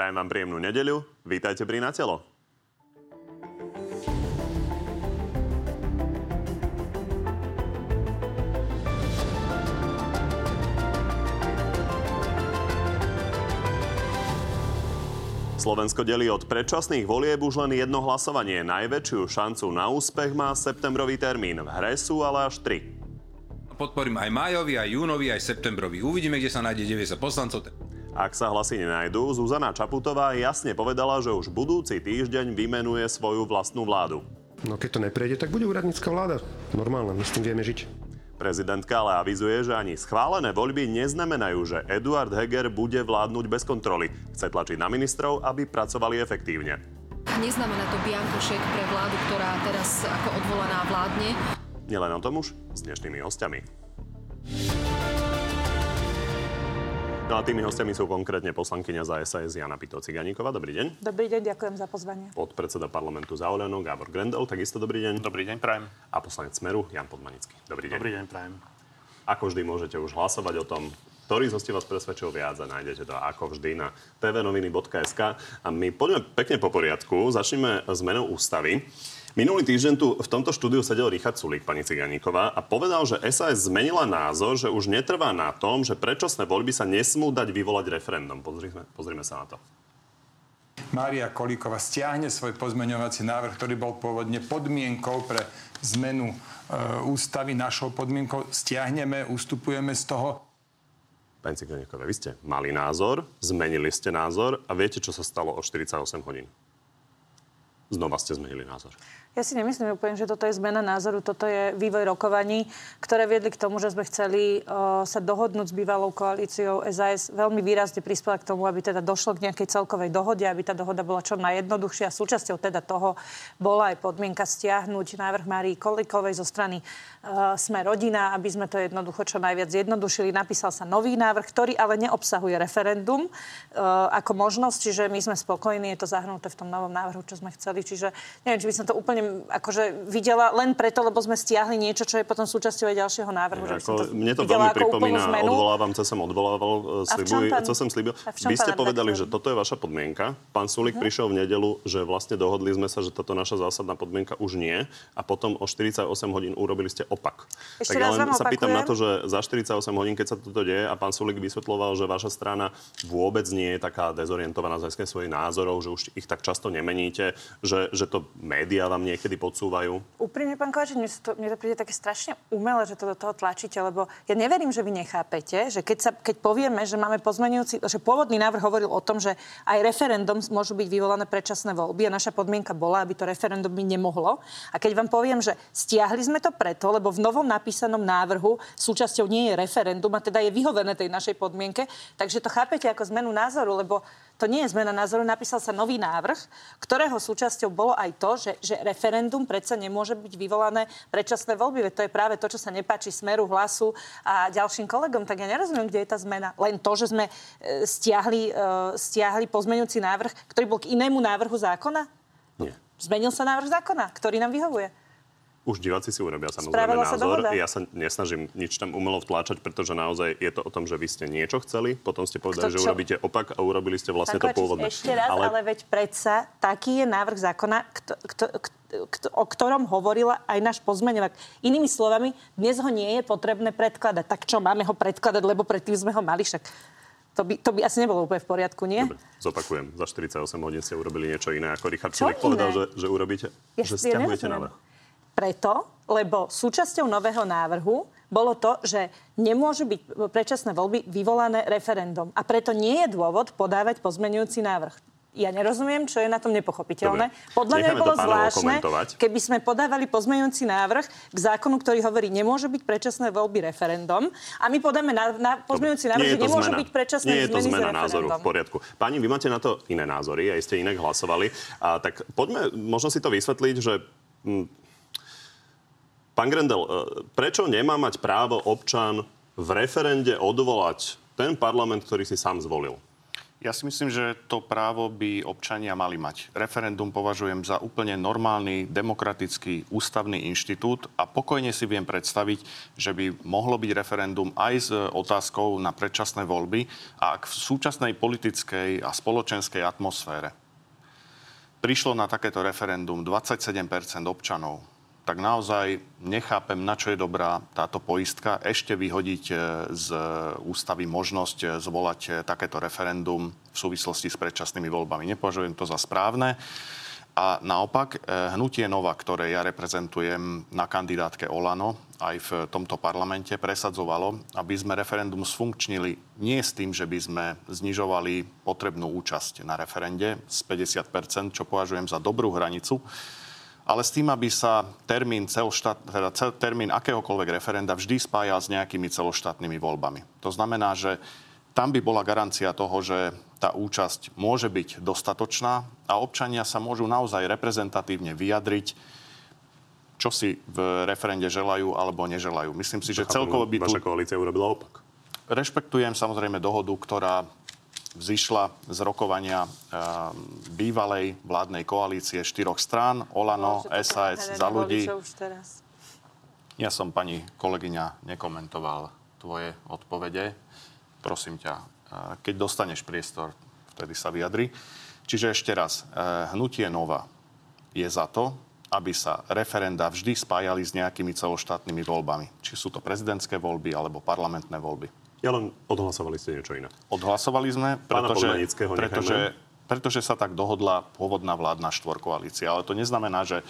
Prajem vám príjemnú nedeľu. Vítajte pri Na. Slovensko delí od predčasných volieb už len jedno hlasovanie. Najväčšiu šancu na úspech má septembrový termín. V hre sú ale až tri. Podporím aj májový, aj júnový, aj septembrový. Uvidíme, kde sa nájde 90 poslancov. Ak sa hlasy nenajdú, Zuzana Čaputová jasne povedala, že už budúci týždeň vymenuje svoju vlastnú vládu. No keď to neprejde, tak bude úradnícka vláda. Normálne, my s tým vieme žiť. Prezidentka ale avizuje, že ani schválené voľby neznamenajú, že Eduard Heger bude vládnuť bez kontroly. Chce tlačiť na ministrov, aby pracovali efektívne. Neznamená to biankošek pre vládu, ktorá teraz ako odvolaná vládne. Nielen o tom už s dnešnými hostiami. No a tými hostiami sú konkrétne poslankyňa za SAS Jana Pito Ciganíková. Dobrý deň. Dobrý deň, ďakujem za pozvanie. Podpredseda parlamentu za Oľano Gábor Grendel, takisto dobrý deň. Dobrý deň, prajem. A poslanec Smeru Jan Podmanický. Dobrý deň. Dobrý deň, prajem. Ako vždy môžete už hlasovať o tom, ktorý z hostí vás presvedčil viac a nájdete to ako vždy na tvnoviny.sk. A my poďme pekne po poriadku. Začneme zmenou ústavy. Minulý týždeň tu v tomto štúdiu sedel Richard Sulík, pani Ciganíková, a povedal, že SAS zmenila názor, že už netrvá na tom, že predčasné voľby sa nesmú dať vyvolať referendum. Pozrime, pozrime sa na to. Mária Kolíková stiahne svoj pozmeňovací návrh, ktorý bol pôvodne podmienkou pre zmenu e, ústavy, našou podmienkou. Stiahneme, ustupujeme z toho. Pani Ciganíková, vy ste mali názor, zmenili ste názor a viete, čo sa stalo o 48 hodín? Znova ste zmenili názor. Ja si nemyslím úplne, že toto je zmena názoru, toto je vývoj rokovaní, ktoré viedli k tomu, že sme chceli sa dohodnúť s bývalou koalíciou SAS. Veľmi výrazne prispela k tomu, aby teda došlo k nejakej celkovej dohode, aby tá dohoda bola čo najjednoduchšia. Súčasťou teda toho bola aj podmienka stiahnuť návrh Márii Kolikovej zo strany uh, Sme rodina, aby sme to jednoducho čo najviac zjednodušili. Napísal sa nový návrh, ktorý ale neobsahuje referendum uh, ako možnosť, čiže my sme spokojní, je to zahrnuté v tom novom návrhu, čo sme chceli. Čiže neviem, či by som to úplne úplne akože videla len preto, lebo sme stiahli niečo, čo je potom súčasťou aj ďalšieho návrhu. Ja, ako, to mne to veľmi pripomína, odvolávam, co som odvolával, slibuj, co som slíbil. Vy ste povedali, že toto je vaša podmienka. Pán Sulik uh-huh. prišiel v nedelu, že vlastne dohodli sme sa, že toto naša zásadná podmienka už nie a potom o 48 hodín urobili ste opak. Ešte tak ja len sa pýtam na to, že za 48 hodín, keď sa toto deje a pán Sulik vysvetloval, že vaša strana vôbec nie je taká dezorientovaná z svojich názorov, že už ich tak často nemeníte, že, že to médiá vám niekedy podsúvajú? Úprimne, pán Kovačič, mne, to, mne to príde také strašne umelé, že to do toho tlačíte, lebo ja neverím, že vy nechápete, že keď, sa, keď povieme, že máme pozmenujúci, že pôvodný návrh hovoril o tom, že aj referendum môžu byť vyvolané predčasné voľby a naša podmienka bola, aby to referendum by nemohlo. A keď vám poviem, že stiahli sme to preto, lebo v novom napísanom návrhu súčasťou nie je referendum a teda je vyhovené tej našej podmienke, takže to chápete ako zmenu názoru, lebo to nie je zmena názoru, napísal sa nový návrh, ktorého súčasťou bolo aj to, že, že referendum predsa nemôže byť vyvolané predčasné voľby. Veď to je práve to, čo sa nepáči smeru, hlasu a ďalším kolegom. Tak ja nerozumiem, kde je tá zmena. Len to, že sme e, stiahli, e, stiahli pozmeňujúci návrh, ktorý bol k inému návrhu zákona? Nie. Zmenil sa návrh zákona, ktorý nám vyhovuje. Už diváci si urobia samozrejme názor. Ja sa nesnažím nič tam umelo vtláčať, pretože naozaj je to o tom, že vy ste niečo chceli, potom ste povedali, Kto, že urobíte opak a urobili ste vlastne Pán to pôvodné. Ešte raz, ale... ale veď predsa taký je návrh zákona, kto, kto, kto, o ktorom hovorila aj náš pozmeňovak. Inými slovami, dnes ho nie je potrebné predkladať. Tak čo, máme ho predkladať, lebo predtým sme ho mali však. To by, to by asi nebolo úplne v poriadku, nie? Dobre, zopakujem. Za 48 hodín ste urobili niečo iné, ako Richard Sulik povedal, že, že urobíte, ja, že stiahujete ja návrh preto, lebo súčasťou nového návrhu bolo to, že nemôžu byť predčasné voľby vyvolané referendum. A preto nie je dôvod podávať pozmenujúci návrh. Ja nerozumiem, čo je na tom nepochopiteľné. Dobre. Podľa mňa bolo zvláštne, keby sme podávali pozmeňujúci návrh k zákonu, ktorý hovorí, nemôžu byť predčasné voľby referendum. A my podáme na, na pozmeňujúci návrh, že nemôžu byť predčasné Nie je to zmena názoru v poriadku. Pani, vy máte na to iné názory, aj ste inak hlasovali. A, tak poďme možno si to vysvetliť, že hm, Pán Grendel, e, prečo nemá mať právo občan v referende odvolať ten parlament, ktorý si sám zvolil? Ja si myslím, že to právo by občania mali mať. Referendum považujem za úplne normálny, demokratický, ústavný inštitút a pokojne si viem predstaviť, že by mohlo byť referendum aj s otázkou na predčasné voľby a ak v súčasnej politickej a spoločenskej atmosfére prišlo na takéto referendum 27% občanov, tak naozaj nechápem, na čo je dobrá táto poistka. Ešte vyhodiť e, z ústavy možnosť e, zvolať e, takéto referendum v súvislosti s predčasnými voľbami. Nepovažujem to za správne. A naopak, hnutie Nova, ktoré ja reprezentujem na kandidátke Olano, aj v tomto parlamente presadzovalo, aby sme referendum sfunkčnili nie s tým, že by sme znižovali potrebnú účasť na referende z 50%, čo považujem za dobrú hranicu, ale s tým, aby sa termín, celoštát, teda cel, termín akéhokoľvek referenda vždy spájal s nejakými celoštátnymi voľbami. To znamená, že tam by bola garancia toho, že tá účasť môže byť dostatočná a občania sa môžu naozaj reprezentatívne vyjadriť, čo si v referende želajú alebo neželajú. Myslím si, že celkovo by tu... Vaša koalícia urobila opak. Rešpektujem samozrejme dohodu, ktorá vzýšla z rokovania e, bývalej vládnej koalície štyroch strán, Olano, SAS, za ľudí. Ja som, pani kolegyňa, nekomentoval tvoje odpovede. Prosím ťa, e, keď dostaneš priestor, vtedy sa vyjadri. Čiže ešte raz, e, hnutie Nova je za to, aby sa referenda vždy spájali s nejakými celoštátnymi voľbami. Či sú to prezidentské voľby alebo parlamentné voľby. Ja len odhlasovali ste niečo iné. Odhlasovali sme, pretože, pretože, pretože sa tak dohodla pôvodná vládna štvorkoalícia. Ale to neznamená, že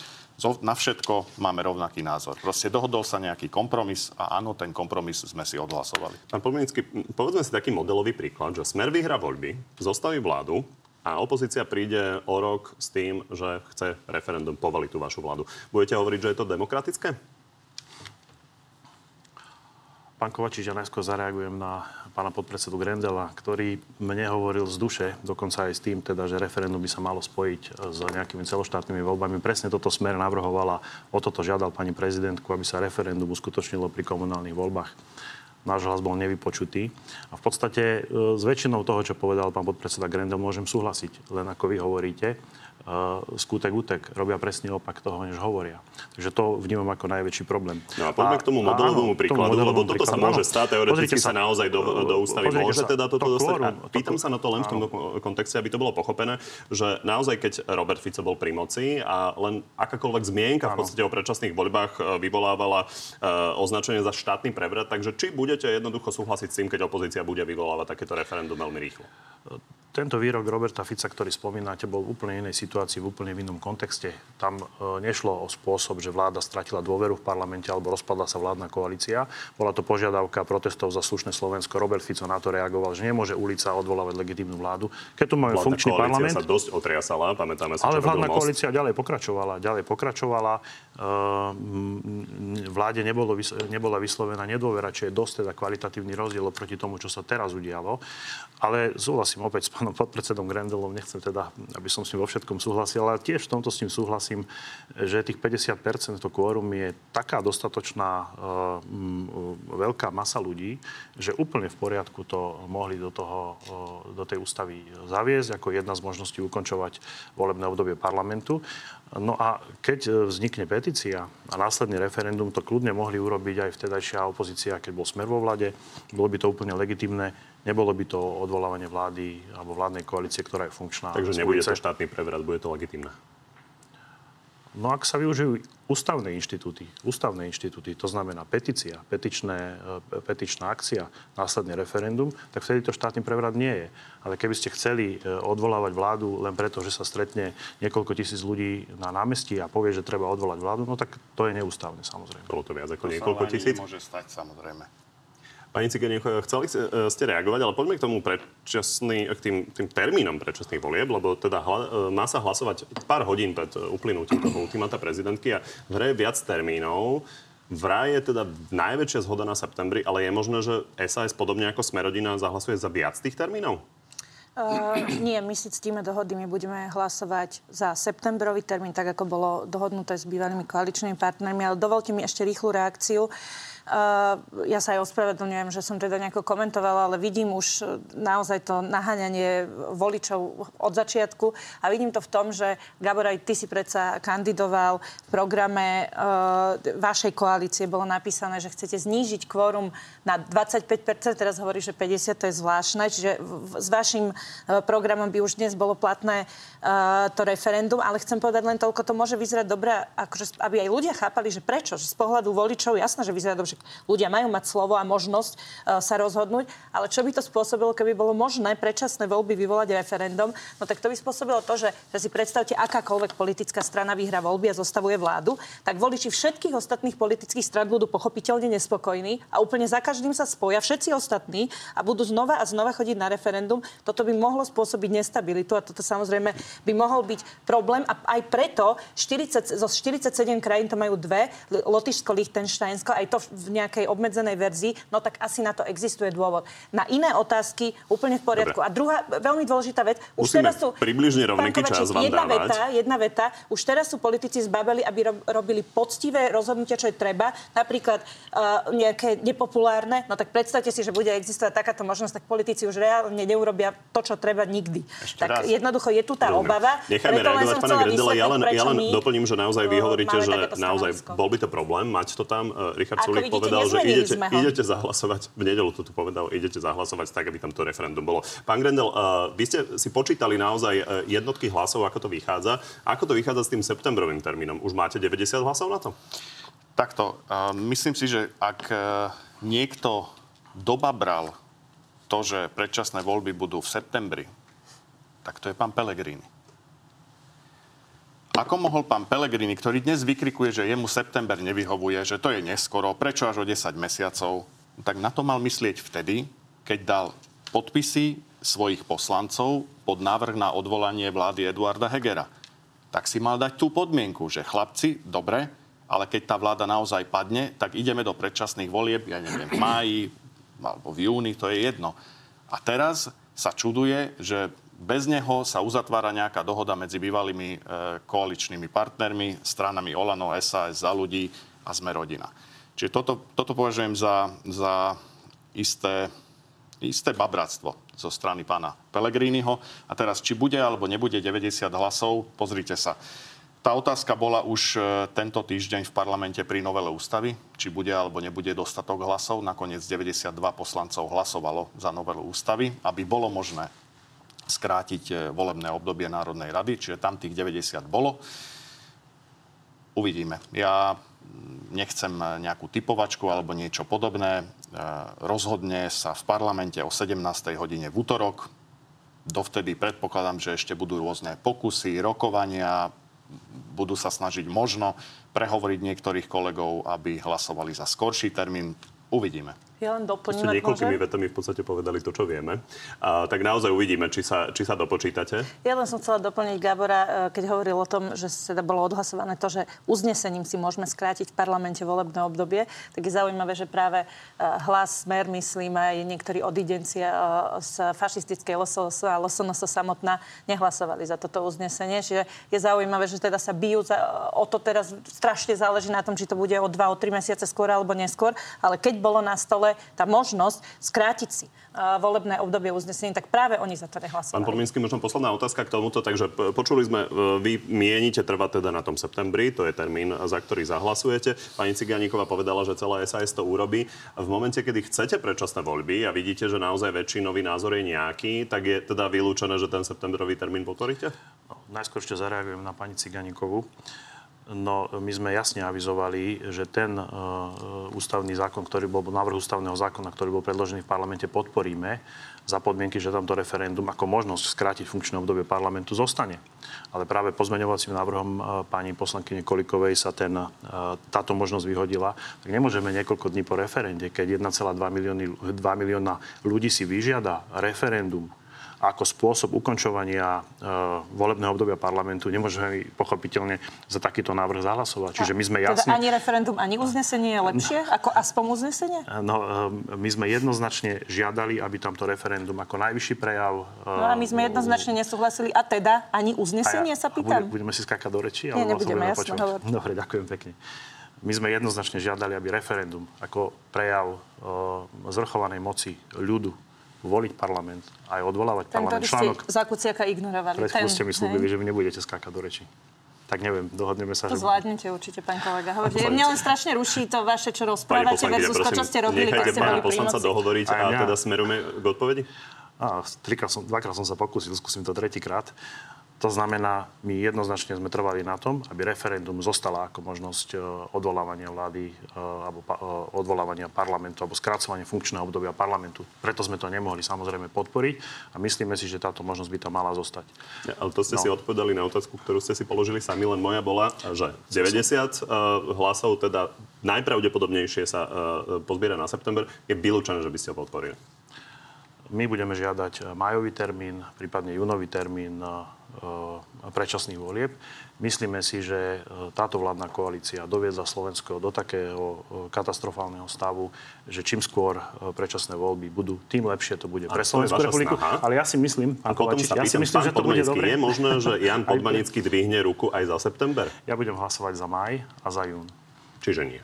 na všetko máme rovnaký názor. Proste dohodol sa nejaký kompromis a áno, ten kompromis sme si odhlasovali. Pán Pomenický, povedzme si taký modelový príklad, že Smer vyhra voľby, zostaví vládu, a opozícia príde o rok s tým, že chce referendum povaliť tú vašu vládu. Budete hovoriť, že je to demokratické? Pán Kovačič, ja najskôr zareagujem na pána podpredsedu Grendela, ktorý mne hovoril z duše, dokonca aj s tým, teda, že referendum by sa malo spojiť s nejakými celoštátnymi voľbami. Presne toto smer navrhovala, o toto žiadal pani prezidentku, aby sa referendum uskutočnilo pri komunálnych voľbách. Náš hlas bol nevypočutý. A v podstate e, s väčšinou toho, čo povedal pán podpredseda Grendel, môžem súhlasiť. Len ako vy hovoríte, skutek útek robia presne opak toho, než hovoria. Takže to vnímam ako najväčší problém. No a poďme a, k tomu modelovému príkladu, lebo toto sa môže stať, teoreticky sa, sa naozaj do, do ústavy môže sa, teda toto to dostať. Kvórum, a pýtam to, sa na to len v tom kontexte, aby to bolo pochopené, že naozaj, keď Robert Fico bol pri moci a len akákoľvek zmienka v podstate o predčasných voľbách e, vyvolávala uh, označenie za štátny prevrat, takže či budete jednoducho súhlasiť s tým, keď opozícia bude vyvolávať takéto referendum veľmi rýchlo? Tento výrok Roberta Fica, ktorý spomínate, bol v úplne inej situácii, v úplne inom kontexte. Tam e, nešlo o spôsob, že vláda stratila dôveru v parlamente alebo rozpadla sa vládna koalícia. Bola to požiadavka protestov za slušné Slovensko. Robert Fico na to reagoval, že nemôže ulica odvolávať legitímnu vládu. Keď tu máme vládna funkčný parlament... sa dosť otriasala, pamätáme sa, Ale vládna koalícia ďalej pokračovala, ďalej pokračovala. E, vláde nebolo, nebola vyslovená nedôvera, čo je dosť teda kvalitatívny rozdiel oproti tomu, čo sa teraz udialo. Ale súhlasím opäť s pánom podpredsedom Grendelom, nechcem teda, aby som s ním vo všetkom súhlasil, ale tiež v tomto s ním súhlasím, že tých 50% to kvórum je taká dostatočná uh, veľká masa ľudí, že úplne v poriadku to mohli do, toho, uh, do tej ústavy zaviesť ako jedna z možností ukončovať volebné obdobie parlamentu. No a keď vznikne petícia a následný referendum, to kľudne mohli urobiť aj vtedajšia opozícia, keď bol smer vo vlade. Bolo by to úplne legitimné Nebolo by to odvolávanie vlády alebo vládnej koalície, ktorá je funkčná. Takže nebude to štátny prevrat, bude to legitimné. No ak sa využijú ústavné inštitúty, ústavné inštitúty, to znamená petícia, petičné, e, petičná akcia, následne referendum, tak vtedy to štátny prevrat nie je. Ale keby ste chceli e, odvolávať vládu len preto, že sa stretne niekoľko tisíc ľudí na námestí a povie, že treba odvolať vládu, no tak to je neústavné samozrejme. Bolo to viac ako to niekoľko tisíc? Môže stať samozrejme. Pani Cigeniecho, chceli ste reagovať, ale poďme k tomu predčasný, k tým, tým termínom predčasných volieb, lebo teda hla, má sa hlasovať pár hodín pred uplynutím toho ultimata prezidentky a v hre je viac termínov. Vraj je teda najväčšia zhoda na septembri, ale je možné, že SAS podobne ako Smerodina zahlasuje za viac tých termínov? Uh, nie, my si ctíme dohody, my budeme hlasovať za septembrový termín, tak ako bolo dohodnuté s bývalými koaličnými partnermi, ale dovolte mi ešte rýchlu reakciu. Uh, ja sa aj ospravedlňujem, že som teda nejako komentovala, ale vidím už naozaj to naháňanie voličov od začiatku. A vidím to v tom, že Gabor, aj ty si predsa kandidoval v programe uh, vašej koalície, bolo napísané, že chcete znížiť kvórum na 25%, teraz hovorí, že 50% to je zvláštne, čiže s vašim uh, programom by už dnes bolo platné to referendum, ale chcem povedať len toľko, to môže vyzerať dobre, akože, aby aj ľudia chápali, že prečo, že z pohľadu voličov jasné, že vyzerá dobre, že ľudia majú mať slovo a možnosť uh, sa rozhodnúť, ale čo by to spôsobilo, keby bolo možné predčasné voľby vyvolať referendum, no tak to by spôsobilo to, že, že si predstavte, akákoľvek politická strana vyhrá voľby a zostavuje vládu, tak voliči všetkých ostatných politických strán budú pochopiteľne nespokojní a úplne za každým sa spoja všetci ostatní a budú znova a znova chodiť na referendum. Toto by mohlo spôsobiť nestabilitu a toto samozrejme by mohol byť problém a aj preto 40, zo 47 krajín to majú dve, Lotyšsko, Liechtensteinsko, aj to nejakej obmedzenej verzii, no tak asi na to existuje dôvod. Na iné otázky úplne v poriadku. Dobre. A druhá veľmi dôležitá vec, už Musíme teraz sú... približne rovnaký čas vám jedna dávať. veta, jedna veta. Už teraz sú politici zbabeli, aby ro- robili poctivé rozhodnutia, čo je treba. Napríklad uh, nejaké nepopulárne. No tak predstavte si, že bude existovať takáto možnosť, tak politici už reálne neurobia to, čo treba nikdy. Ešte tak raz. jednoducho je tu tá Dobre. obava. Necháme reagovať pána Grendela. Ja len, ja len doplním, že naozaj vy hovoríte, že naozaj bol by to problém mať to tam. Uh, Richard Sulik vidíte, povedal, že idete, sme ho. idete zahlasovať, v nedelu to tu povedal, idete zahlasovať tak, aby tam to referendum bolo. Pán Grendel, uh, vy ste si počítali naozaj uh, jednotky hlasov, ako to vychádza. Ako to vychádza s tým septembrovým termínom? Už máte 90 hlasov na to? Takto, uh, myslím si, že ak uh, niekto dobabral to, že predčasné voľby budú v septembri, tak to je pán Pellegrini. Ako mohol pán Pellegrini, ktorý dnes vykrikuje, že jemu september nevyhovuje, že to je neskoro, prečo až o 10 mesiacov, tak na to mal myslieť vtedy, keď dal podpisy svojich poslancov pod návrh na odvolanie vlády Eduarda Hegera. Tak si mal dať tú podmienku, že chlapci, dobre, ale keď tá vláda naozaj padne, tak ideme do predčasných volieb, ja neviem, v máji alebo v júni, to je jedno. A teraz sa čuduje, že bez neho sa uzatvára nejaká dohoda medzi bývalými e, koaličnými partnermi, stranami Olano, SAS, za ľudí a sme rodina. Čiže toto, toto považujem za, za isté, isté babratstvo zo strany pána Pellegriniho. A teraz, či bude alebo nebude 90 hlasov, pozrite sa. Tá otázka bola už e, tento týždeň v parlamente pri novele ústavy, či bude alebo nebude dostatok hlasov. Nakoniec 92 poslancov hlasovalo za novelu ústavy, aby bolo možné skrátiť e, volebné obdobie Národnej rady, čiže tam tých 90 bolo. Uvidíme. Ja mm, nechcem nejakú typovačku alebo niečo podobné. E, Rozhodne sa v parlamente o 17. hodine v útorok. Dovtedy predpokladám, že ešte budú rôzne pokusy, rokovania, budú sa snažiť možno prehovoriť niektorých kolegov, aby hlasovali za skorší termín. Uvidíme. Ja len Ste doplním, ak niekoľkými môžem. vetami v podstate povedali to, čo vieme. A, tak naozaj uvidíme, či sa, či sa dopočítate. Ja len som chcela doplniť Gabora, e, keď hovoril o tom, že teda bolo odhlasované to, že uznesením si môžeme skrátiť v parlamente volebné obdobie, tak je zaujímavé, že práve e, hlas, smer, myslím, aj niektorí odidenci e, z fašistickej LSOS a LSNS samotná nehlasovali za toto uznesenie. Čiže je zaujímavé, že teda sa bijú za, o to teraz strašne záleží na tom, či to bude o dva, o tri mesiace skôr alebo neskôr, ale keď bolo na stole tá možnosť skrátiť si uh, volebné obdobie uznesením, tak práve oni za to Pán nehlasovali. Podmienský, možno posledná otázka k tomuto. Takže p- počuli sme, e, vy mienite trvať teda na tom septembri, to je termín, za ktorý zahlasujete. Pani Ciganíková povedala, že celá SAS to urobí. V momente, kedy chcete predčasné voľby a vidíte, že naozaj väčšinový názor je nejaký, tak je teda vylúčené, že ten septembrový termín podporíte? No, najskôr ešte zareagujem na pani Ciganíkovú. No, my sme jasne avizovali, že ten uh, ústavný zákon, ktorý bol, návrh ústavného zákona, ktorý bol predložený v parlamente, podporíme za podmienky, že tamto referendum ako možnosť skrátiť funkčné obdobie parlamentu zostane. Ale práve pozmeňovacím návrhom uh, pani poslankyne Kolikovej sa ten, táto možnosť vyhodila. Tak nemôžeme niekoľko dní po referende, keď 1,2 milióny, 2 milióna ľudí si vyžiada referendum ako spôsob ukončovania e, volebného obdobia parlamentu nemôžeme pochopiteľne za takýto návrh zahlasovať. Čiže my sme Teda jasne... ani referendum, ani uznesenie je lepšie ako aspoň uznesenie? No, e, my sme jednoznačne žiadali, aby tamto referendum ako najvyšší prejav... e, No a my sme jednoznačne nesúhlasili. A teda ani uznesenie sa a pýtam? bude- budeme si skákať do rečí? Nie, nebudeme, sa počúvať? hovor. Dobre, ďakujem pekne. My sme jednoznačne žiadali, aby referendum ako prejav zvrchovanej moci ľudu voliť parlament, aj odvolávať Ten, parlament. ktorý ste za Kuciaka ignorovali. Pred Ten, ste mi slúbili, že mi nebudete skákať do reči. Tak neviem, dohodneme sa, To že... zvládnete určite, pán kolega. Hovoríte, mňa len strašne ruší to vaše, čo rozprávate versus to, čo ste robili, keď ste boli poslanca dohovoriť a mňa. teda smerujeme k odpovedi? Á, trikrát som, dvakrát som sa pokúsil, skúsim to tretíkrát. To znamená, my jednoznačne sme trvali na tom, aby referendum zostala ako možnosť e, odvolávania vlády e, alebo pa, e, odvolávania parlamentu alebo skracovania funkčného obdobia parlamentu. Preto sme to nemohli samozrejme podporiť a myslíme si, že táto možnosť by tam mala zostať. Ja, ale to ste No. si odpovedali na otázku, ktorú ste si položili sami, len moja bola, že 90 uh, hlasov, teda najpravdepodobnejšie sa pozbiera na september, je vylúčené, že by ste ho podporili. My budeme žiadať majový termín, prípadne júnový termín predčasných volieb. Myslíme si, že e, táto vládna koalícia doviedla Slovensko do takého e, katastrofálneho stavu, že čím skôr predčasné voľby budú, tým lepšie to bude pre Slovenskú vaša republiku. snaha? Ale ja si myslím, pán Kovačič, ja si myslím, že to bude dobre. je možné, že Jan Podmanický dvihne ruku aj za september? Ja budem hlasovať za maj a za jún. Čiže nie.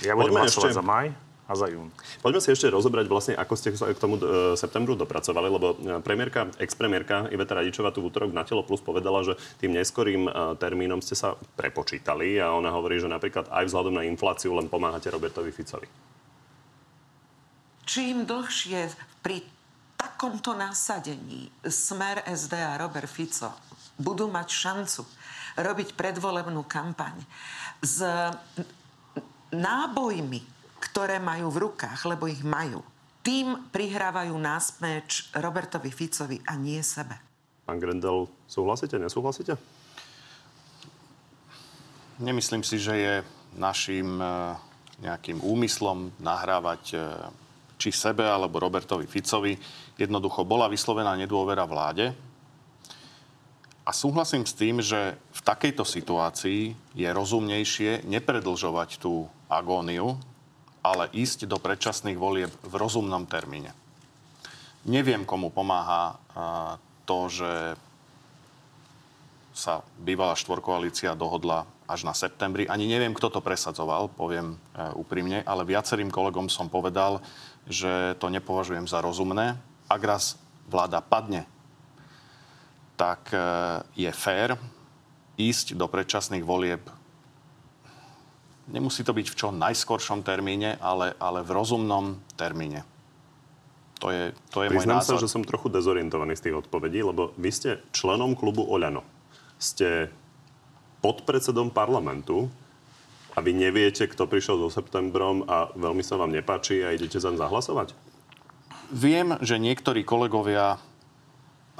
Ja budem Poďme hlasovať ešte- za maj a za jún. Poďme si ešte rozobrať vlastne, ako ste sa k tomu e, septembru dopracovali, lebo e, premiérka, ex-premiérka Iveta Radičová tu v útorok na Telo Plus povedala, že tým neskorým e, termínom ste sa prepočítali a ona hovorí, že napríklad aj vzhľadom na infláciu len pomáhate Robertovi Ficovi. čím dlhšie pri takomto nasadení Smer SD a Robert Fico budú mať šancu robiť predvolebnú kampaň s nábojmi, ktoré majú v rukách, lebo ich majú, tým prihrávajú násmeč Robertovi Ficovi a nie sebe. Pán Grendel, súhlasíte, nesúhlasíte? Nemyslím si, že je našim e, nejakým úmyslom nahrávať e, či sebe alebo Robertovi Ficovi. Jednoducho bola vyslovená nedôvera vláde. A súhlasím s tým, že v takejto situácii je rozumnejšie nepredlžovať tú agóniu, ale ísť do predčasných volieb v rozumnom termíne. Neviem, komu pomáha to, že sa bývalá štvorkoalícia dohodla až na septembri. Ani neviem, kto to presadzoval, poviem e, úprimne, ale viacerým kolegom som povedal, že to nepovažujem za rozumné. Ak raz vláda padne, tak e, je fér ísť do predčasných volieb. Nemusí to byť v čo najskoršom termíne, ale, ale v rozumnom termíne. To je, to je môj Priznám sa, názor. že som trochu dezorientovaný z tých odpovedí, lebo vy ste členom klubu Oľano. Ste podpredsedom parlamentu a vy neviete, kto prišiel so septembrom a veľmi sa vám nepáči a idete zaň zahlasovať? Viem, že niektorí kolegovia,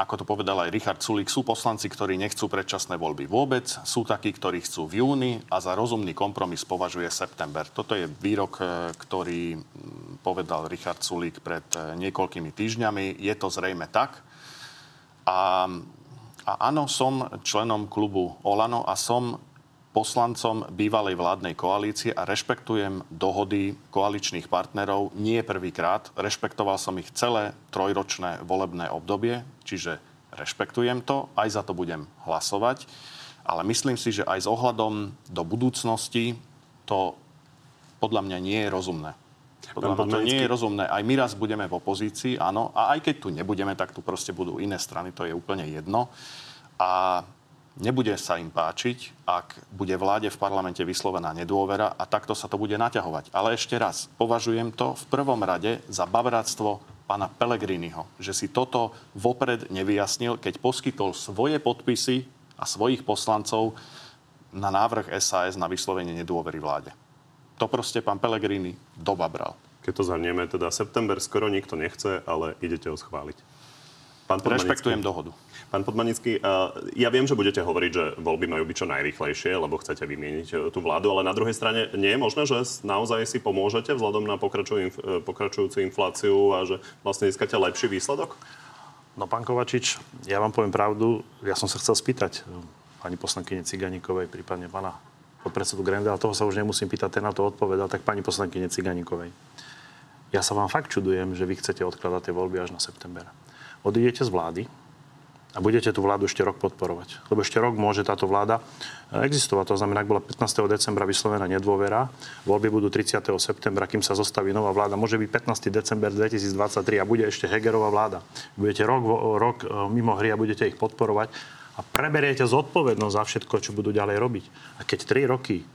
ako to povedal aj Richard Sulík, sú poslanci, ktorí nechcú predčasné voľby vôbec. Sú takí, ktorí chcú v júni a za rozumný kompromis považuje september. Toto je výrok, e, ktorý mm, povedal Richard Sulík pred e, niekoľkými týždňami. Je to zrejme tak. A, a áno, som členom klubu Olano a som poslancom bývalej vládnej koalície a rešpektujem dohody koaličných partnerov nie prvýkrát. Rešpektoval som ich celé trojročné volebné obdobie, čiže rešpektujem to, aj za to budem hlasovať. Ale myslím si, že aj s ohľadom do budúcnosti to podľa mňa nie je rozumné. Podľa mňa to nie je rozumné. Aj my raz budeme v opozícii, áno. A aj keď tu nebudeme, tak tu proste budú iné strany, to je úplne jedno. A nebude sa im páčiť, ak bude vláde v parlamente vyslovená nedôvera a takto sa to bude naťahovať. Ale ešte raz, považujem to v prvom rade za bavráctvo pána Pelegriniho, že si toto vopred nevyjasnil, keď poskytol svoje podpisy a svojich poslancov na návrh SAS na vyslovenie nedôvery vláde. To proste pán Pellegrini dobabral. Keď to zhrnieme, teda september skoro nikto nechce, ale idete ho schváliť. Pán Podmanický. Rešpektujem dohodu. Pán Podmanický, ja viem, že budete hovoriť, že voľby majú byť čo najrychlejšie, lebo chcete vymieniť uh, tú vládu, ale na druhej strane nie je možné, že naozaj si pomôžete vzhľadom na uh, pokračujúcu infláciu a že vlastne získate lepší výsledok? No, pán Kovačič, ja vám poviem pravdu. Ja som sa chcel spýtať eh, pani poslankyne Ciganíkovej, prípadne pána podpredsedu Grenda, ale toho sa už nemusím pýtať, ten na to odpovedal, tak pani poslankyne Ciganíkovej. Ja sa vám fakt čudujem, že vy chcete odkladať tie voľby až na september. Odídete z vlády, a budete tú vládu ešte rok podporovať. Lebo ešte rok môže táto vláda e, existovať. To znamená, ak bola 15. decembra vyslovená nedôvera, voľby budú 30. septembra, kým sa zostaví nová vláda. Môže byť 15. december 2023 a bude ešte Hegerová vláda. Budete rok, rok e, mimo hry a budete ich podporovať a preberiete zodpovednosť za všetko, čo budú ďalej robiť. A keď 3 roky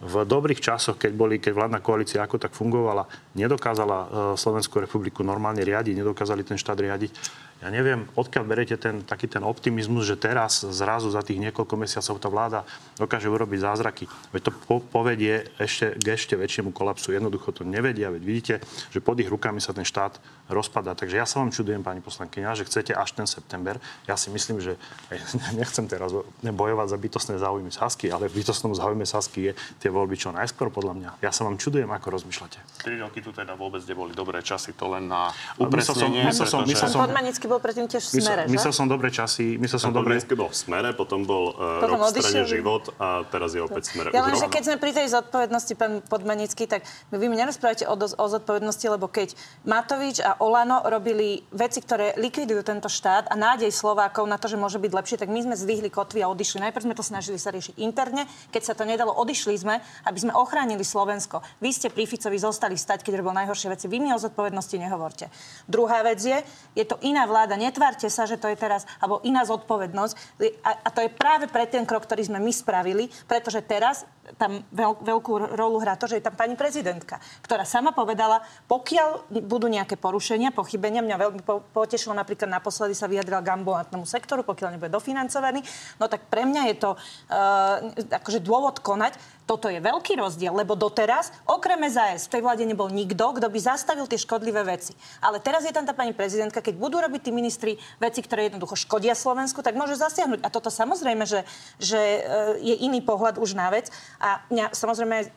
v dobrých časoch, keď, boli, keď vládna koalícia ako tak fungovala, nedokázala e, Slovenskú republiku normálne riadiť, nedokázali ten štát riadiť, ja neviem, odkiaľ berete ten, taký ten optimizmus, že teraz zrazu za tých niekoľko mesiacov tá vláda dokáže urobiť zázraky. Veď to po- povedie ešte k ešte väčšiemu kolapsu. Jednoducho to nevedia. Veď vidíte, že pod ich rukami sa ten štát rozpadá. Takže ja sa vám čudujem, pani poslankyňa, že chcete až ten september. Ja si myslím, že nechcem teraz bojovať za bytostné záujmy Sasky, ale v bytostnom záujme Sasky je tie voľby čo najskôr, podľa mňa. Ja sa vám čudujem, ako rozmýšľate. 3 roky tu teda vôbec neboli dobré časy, to len na Myslel som- upresnenie. myslel som- myslel som- Podmanický bol predtým tiež v smere, Myslel, som dobre časy, myslel som Pán dobre... Podmanický bol v smere, potom bol uh, Potom rok v strane život a teraz je opäť v smere. Ja len, že keď sme pri tej zodpovednosti, pán Podmanický, tak vy mi nerozprávate o, o zodpovednosti, lebo keď Matovič a Olano robili veci, ktoré likvidujú tento štát a nádej Slovákov na to, že môže byť lepšie, tak my sme zdvihli kotvy a odišli. Najprv sme to snažili sa riešiť interne, keď sa to nedalo, odišli sme, aby sme ochránili Slovensko. Vy ste pri Ficovi zostali stať, keď robil najhoršie veci. Vy mi o zodpovednosti nehovorte. Druhá vec je, je to iná vláda. Netvárte sa, že to je teraz, alebo iná zodpovednosť. A, a to je práve pre ten krok, ktorý sme my spravili, pretože teraz tam veľ, veľkú rolu hrá to, že je tam pani prezidentka, ktorá sama povedala, pokiaľ budú nejaké porušenia, pochybenia, mňa veľmi po, potešilo napríklad naposledy sa vyjadrila k ambulantnému sektoru, pokiaľ nebude dofinancovaný, no tak pre mňa je to uh, akože dôvod konať. Toto je veľký rozdiel, lebo doteraz, okrem SAS, v tej vláde nebol nikto, kto by zastavil tie škodlivé veci. Ale teraz je tam tá pani prezidentka, keď budú robiť tí ministri veci, ktoré jednoducho škodia Slovensku, tak môže zasiahnuť. A toto samozrejme, že, že e, je iný pohľad už na vec. A mňa samozrejme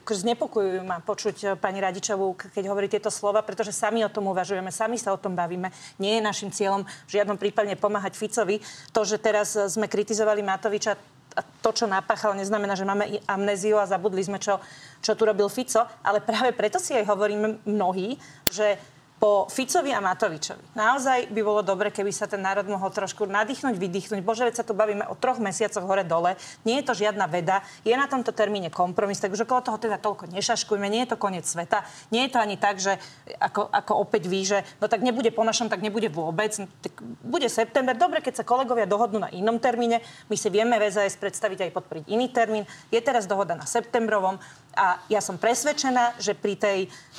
akože znepokojujú ma počuť e, pani Radičovú, keď hovorí tieto slova, pretože sami o tom uvažujeme, sami sa o tom bavíme. Nie je našim cieľom v žiadnom prípade pomáhať Ficovi. To, že teraz e, sme kritizovali Matoviča, a to, čo napáchal, neznamená, že máme amnéziu a zabudli sme, čo, čo tu robil Fico. Ale práve preto si aj hovoríme mnohí, že po Ficovi a Matovičovi. Naozaj by bolo dobre, keby sa ten národ mohol trošku nadýchnuť, vydýchnuť. Bože, veď sa tu bavíme o troch mesiacoch hore-dole. Nie je to žiadna veda. Je na tomto termíne kompromis, tak už okolo toho teda toľko nešaškujme. Nie je to koniec sveta. Nie je to ani tak, že ako, ako opäť ví, že no tak nebude po našom, tak nebude vôbec. No, tak bude september. Dobre, keď sa kolegovia dohodnú na inom termíne. My si vieme VZS predstaviť aj podporiť iný termín. Je teraz dohoda na septembrovom. A ja som presvedčená, že pri tej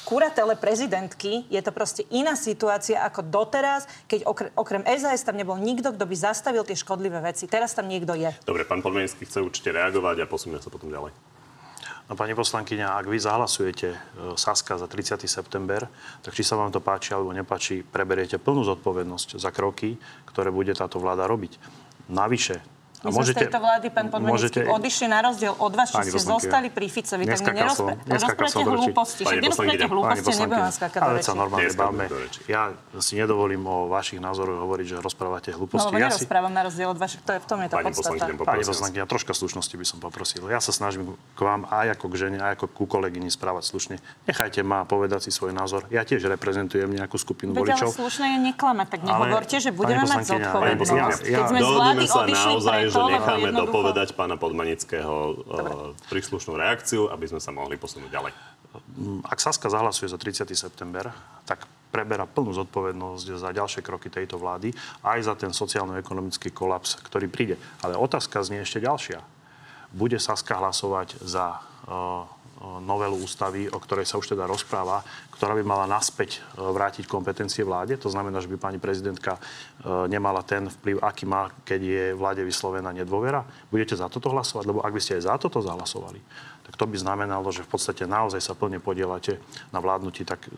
kuratele prezidentky je to proste iná situácia ako doteraz, keď okrem, okrem SAS tam nebol nikto, kto by zastavil tie škodlivé veci. Teraz tam niekto je. Dobre, pán Podmanický chce určite reagovať a posunieme sa potom ďalej. No, pani poslankyňa, ak vy zahlasujete e, Saska za 30. september, tak či sa vám to páči alebo nepáči, preberiete plnú zodpovednosť za kroky, ktoré bude táto vláda robiť. Navyše, My sme z tejto vlády, pán Podmanický, odišli na rozdiel od vás, či ste zostali pri Ficovi. Tak mi reči. hlúposti. Však poslankyňa. hlúposti, nebudem vás skákať ale sa normálne bavme. Ja si nedovolím o vašich názoroch hovoriť, že rozprávate No, hlúposti. lebo ja si, nerozprávam na rozdiel od vašich, to je v tom je Pani podstata. Pani poslankyňa, troška slušnosti by som poprosil. Ja sa snažím k vám aj ako k žene, aj ako ku kolegyni správať slušne. Nechajte ma povedať si svoj názor. Ja tiež reprezentujem nejakú skupinu Veď ale voličov. slušné je neklamať, tak nehovorte, že budeme mať zodpovednosť. Keď sme z vlády odišli naozaj, že necháme jednoducho- dopovedať pána Podmanického uh, príslušnú reakciu, aby sme sa mohli posunúť ďalej. Ak Saska zahlasuje za 30. september, tak preberá plnú zodpovednosť za ďalšie kroky tejto vlády, aj za ten sociálno-ekonomický kolaps, ktorý príde. Ale otázka znie ešte ďalšia. Bude Saska hlasovať za uh, novelu ústavy, o ktorej sa už teda rozpráva, ktorá by mala naspäť e, vrátiť kompetencie vláde. To znamená, že by pani prezidentka e, nemala ten vplyv, aký má, keď je vláde vyslovená nedôvera. Budete za toto hlasovať? Lebo ak by ste aj za toto zahlasovali, tak to by znamenalo, že v podstate naozaj sa plne podielate na vládnutí, tak e,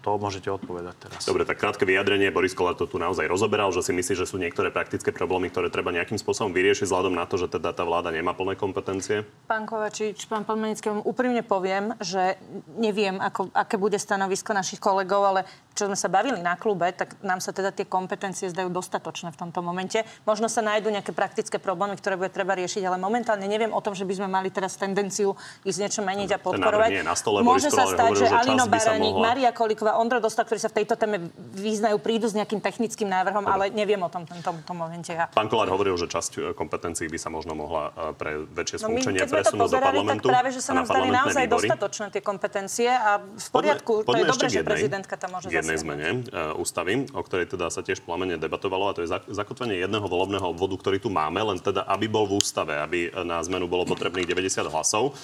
to môžete odpovedať teraz. Dobre, tak krátke vyjadrenie. Boris Kolár to tu naozaj rozoberal, že si myslí, že sú niektoré praktické problémy, ktoré treba nejakým spôsobom vyriešiť vzhľadom na to, že teda tá vláda nemá plné kompetencie. Pán Kovačič, pán Podmanický, vám úprimne poviem, že neviem, ako, aké bude stanovisko našich kolegov, ale čo sme sa bavili na klube, tak nám sa teda tie kompetencie zdajú dostatočné v tomto momente. Možno sa nájdú nejaké praktické problémy, ktoré bude treba riešiť, ale momentálne neviem o tom, že by sme mali teraz tendenciu ísť niečo meniť a podporovať. na stole, Môže sa stať, hovoril, že že Alino Baraník, mohla- Maria Kolíková, Ondro Dostal, ktorí sa v tejto téme význajú, prídu s nejakým technickým návrhom, ale neviem o tom v tomto momente. Ja. Pán Kolár hovoril, že časť e, kompetencií by sa možno mohla e, pre väčšie No my, funkčenie keď sme to presunúť do pozerali, tak parlamentu. práve, že sa nám zdali naozaj výbory. dostatočné tie kompetencie a v poriadku, to je dobré, že prezidentka tam môže jednej zasiahnuť. zmene uh, ústavy, o ktorej teda sa tiež plamene debatovalo, a to je zak- zakotvenie jedného volebného obvodu, ktorý tu máme, len teda, aby bol v ústave, aby e, na zmenu bolo potrebných 90 hlasov.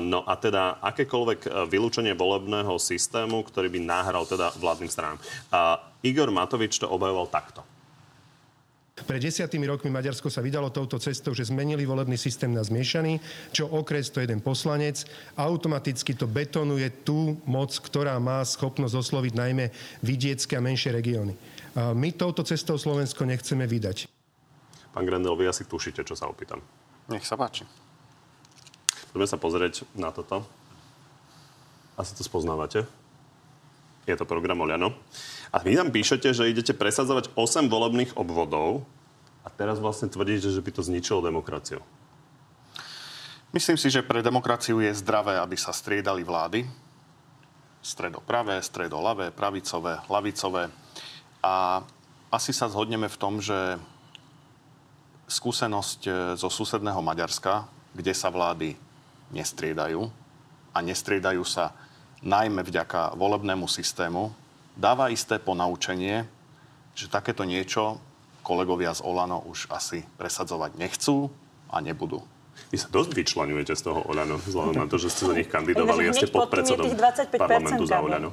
No a teda akékoľvek e, vylúčenie volebného systému, ktorý by nahral teda vládnym stranám. Igor Matovič to obhajoval takto. Pred desiatými rokmi Maďarsko sa vydalo touto cestou, že zmenili volebný systém na zmiešaný, čo okres to jeden poslanec. Automaticky to betonuje tú moc, ktorá má schopnosť osloviť najmä vidiecké a menšie regióny. My touto cestou Slovensko nechceme vydať. Pán Grendel, vy asi tušíte, čo sa opýtam. Nech sa páči. Poďme sa pozrieť na toto. Asi to spoznávate. Je to program Oľano. A vy tam píšete, že idete presadzovať 8 volebných obvodov a teraz vlastne tvrdíte, že by to zničilo demokraciu. Myslím si, že pre demokraciu je zdravé, aby sa striedali vlády. Stredopravé, stredolavé, pravicové, lavicové. A asi sa zhodneme v tom, že skúsenosť e, zo susedného Maďarska, kde sa vlády nestriedajú a nestriedajú sa najmä vďaka volebnému systému, dáva isté ponaučenie, že takéto niečo kolegovia z Olano už asi presadzovať nechcú a nebudú. Vy sa dosť vyčlenujete z toho Oľano, vzhľadom na to, že ste za nich kandidovali a Ináč ste podpredsedom tých 25%, parlamentu za. Oľano.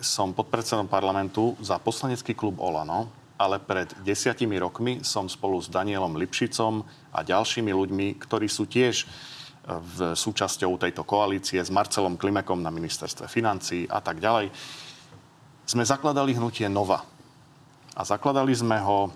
Som podpredsedom parlamentu za poslanecký klub Olano, ale pred desiatimi rokmi som spolu s Danielom Lipšicom a ďalšími ľuďmi, ktorí sú tiež e, v súčasťou tejto koalície s Marcelom Klimekom na ministerstve financí a tak ďalej, sme zakladali hnutie Nova. A zakladali sme ho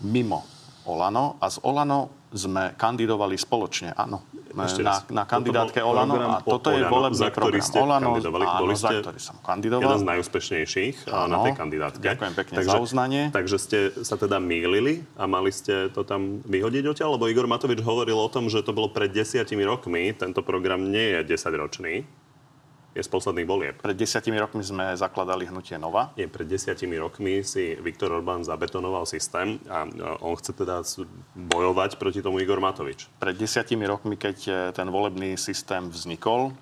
mimo Olano a z Olano sme kandidovali spoločne, áno, Ešte na, na kandidátke Olano a toto je volebný za ktorý program ste Olano, kandidovali. áno, Boli za ste ktorý som kandidoval. Jeden z najúspešnejších a na Áno. tej kandidátke. Ďakujem pekne za uznanie. Takže ste sa teda mýlili a mali ste to tam vyhodiť odtiaľ? Lebo Igor Matovič hovoril o tom, že to bolo pred desiatimi rokmi. Tento program nie je 10-ročný. Je z posledných volieb. Pred desiatimi rokmi sme zakladali hnutie Nova. Nie, pred desiatimi rokmi si Viktor Orbán zabetonoval systém a a on chce teda bojovať proti tomu Igor Matovič. Pred desiatimi rokmi, keď e, ten volebný systém vznikol,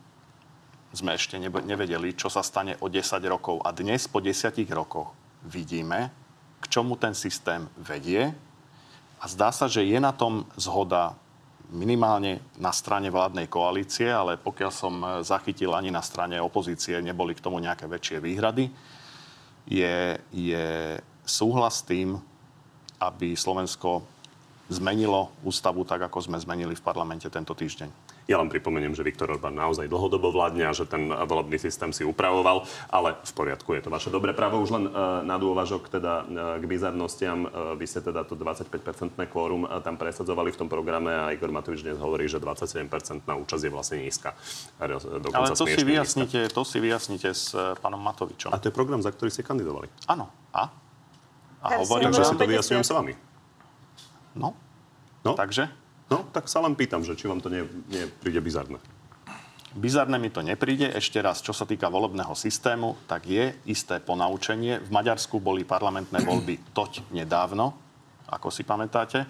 sme ešte nevedeli, čo sa stane o 10 rokov. A dnes, po 10 rokoch, vidíme, k čomu ten systém vedie. A zdá sa, že je na tom zhoda minimálne na strane vládnej koalície, ale pokiaľ som e, zachytil ani na strane opozície, neboli k tomu nejaké väčšie výhrady, je, je súhlas s tým, aby Slovensko zmenilo ústavu tak, ako sme zmenili v parlamente tento týždeň. Ja len pripomeniem, že Viktor Orbán naozaj dlhodobo vládne a že ten volebný systém si upravoval, ale v poriadku, je to vaše dobré právo. Už len uh, na dôvažok teda uh, k bizarnostiam, uh, vy ste teda to 25-percentné kvórum tam presadzovali v tom programe a Igor Matovič dnes hovorí, že 27-percentná účasť je vlastne nízka. Dokonca Ale to si, smiešne nízka. vyjasnite, to si vyjasnite s e, pánom Matovičom. A to je program, za ktorý ste kandidovali. Áno. A? A hovorím, Takže Dobre, si to vyjasňujem s vami. No, No, takže no, tak sa len pýtam, že či vám to nie, nie príde bizarné. bizarné mi to nepríde. Ešte raz, čo sa týka volebného systému, tak je isté ponaučenie. V Maďarsku boli parlamentné voľby toť nedávno, ako si pamätáte.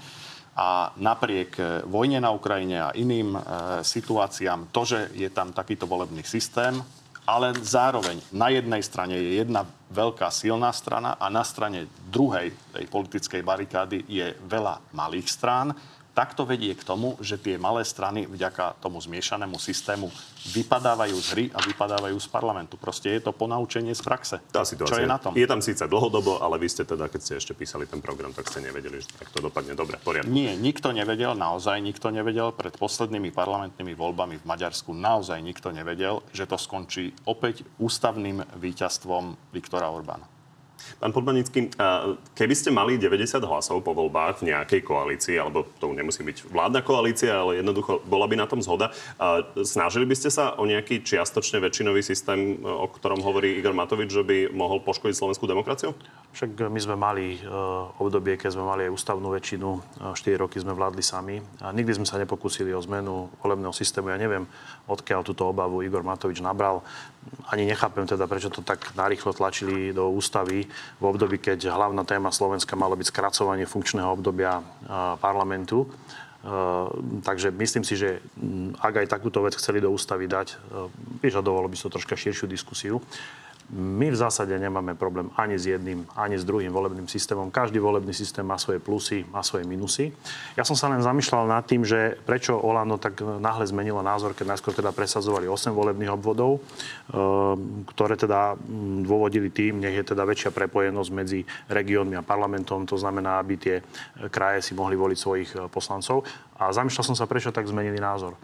A napriek e, vojne na Ukrajine a iným e, situáciám, to, že je tam takýto volebný systém, ale zároveň na jednej strane je jedna veľká silná strana a na strane druhej tej politickej barikády je veľa malých strán. Tak to vedie k tomu, že tie malé strany vďaka tomu zmiešanému systému vypadávajú z hry a vypadávajú z parlamentu. Proste je to ponaučenie z praxe. Tá situácia Čo je na tom? Je tam síce dlhodobo, ale vy ste teda, keď ste ešte písali ten program, tak ste nevedeli, že tak to dopadne dobre. Poriadku. Nie, nikto nevedel, naozaj nikto nevedel. Pred poslednými parlamentnými voľbami v Maďarsku naozaj nikto nevedel, že to skončí opäť ústavným víťazstvom Viktora Orbána. Pán Podmanický, keby ste mali 90 hlasov po voľbách v nejakej koalícii, alebo to nemusí byť vládna koalícia, ale jednoducho bola by na tom zhoda, snažili by ste sa o nejaký čiastočne väčšinový systém, o ktorom hovorí Igor Matovič, že by mohol poškodiť slovenskú demokraciu? Však my sme mali obdobie, keď sme mali aj ústavnú väčšinu, 4 roky sme vládli sami a nikdy sme sa nepokúsili o zmenu volebného systému. Ja neviem, odkiaľ túto obavu Igor Matovič nabral. Ani nechápem teda, prečo to tak narýchlo tlačili do ústavy v období, keď hlavná téma Slovenska malo byť skracovanie funkčného obdobia parlamentu. takže myslím si, že ak aj takúto vec chceli do ústavy dať, vyžadovalo by to troška širšiu diskusiu. My v zásade nemáme problém ani s jedným, ani s druhým volebným systémom. Každý volebný systém má svoje plusy, má svoje minusy. Ja som sa len zamýšľal nad tým, že prečo Olano tak náhle zmenilo názor, keď najskôr teda presadzovali 8 volebných obvodov, eh, ktoré teda mm, dôvodili tým, nech je teda väčšia prepojenosť medzi regiónmi a parlamentom. To znamená, aby tie kraje si mohli voliť svojich eh, poslancov. A zamýšľal som sa, prečo tak zmenili názor.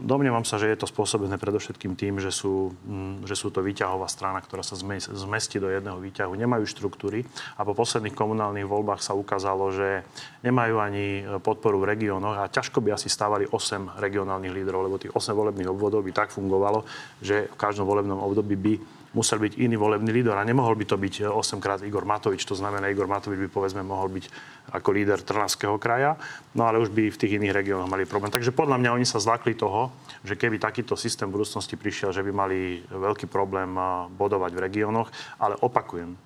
Domnievam sa, že je to spôsobené predovšetkým tým, že sú, mm, že sú to výťahová strana, ktorá sa zmestí do jedného výťahu. Nemajú štruktúry a po posledných komunálnych voľbách sa ukázalo, že nemajú ani podporu v regiónoch a ťažko by asi stávali 8 regionálnych lídrov, lebo tých 8 volebných obvodov by tak fungovalo, že v každom volebnom období by musel byť iný volebný líder a nemohol by to byť 8 eh, krát Igor Matovič. To znamená, Igor Matovič by povedzme mohol byť ako líder Trnavského kraja, no ale už by v tých iných regiónoch mali problém. Takže podľa mňa oni sa zlakli toho, že keby takýto systém v budúcnosti prišiel, že by mali veľký problém eh, bodovať v regiónoch, ale opakujem,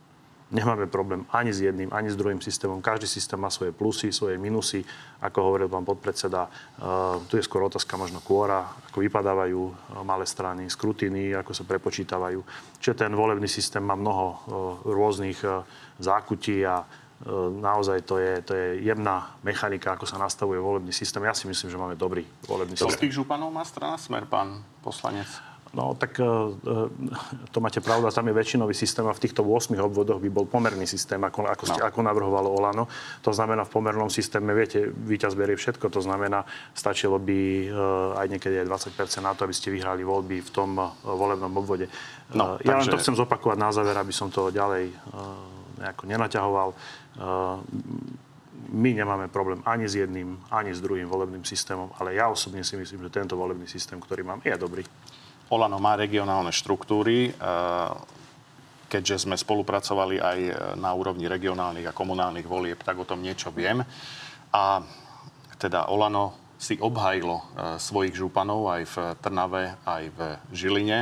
Nemáme problém ani s jedným, ani s druhým systémom. Každý systém má svoje plusy, svoje minusy. Ako hovoril pán podpredseda, uh, tu je skôr otázka možno kôra, ako vypadávajú uh, malé strany, skrutiny, ako sa prepočítavajú. Čiže ten volebný systém má mnoho uh, rôznych zákutí a naozaj to je, to je jemná mechanika, ako sa nastavuje volebný systém. Ja si myslím, že máme dobrý volebný systém. Koľkých županov má strana Smer, pán poslanec? No tak e, e, to máte pravdu, tam je väčšinový systém a v týchto 8 obvodoch by bol pomerný systém, ako, ako, ste, no. ako navrhovalo Olano. To znamená, v pomernom systéme, viete, víťaz berie všetko, to znamená, stačilo by e, aj niekedy aj 20% na to, aby ste vyhrali voľby v tom volebnom obvode. No, ja takže... len to chcem zopakovať na záver, aby som to ďalej nejako nenaťahoval my nemáme problém ani s jedným, ani s druhým volebným systémom, ale ja osobne si myslím, že tento volebný systém, ktorý mám, je dobrý. Olano má regionálne štruktúry, keďže sme spolupracovali aj na úrovni regionálnych a komunálnych volieb, tak o tom niečo viem. A teda Olano si obhajilo e, svojich županov aj v Trnave, aj v Žiline.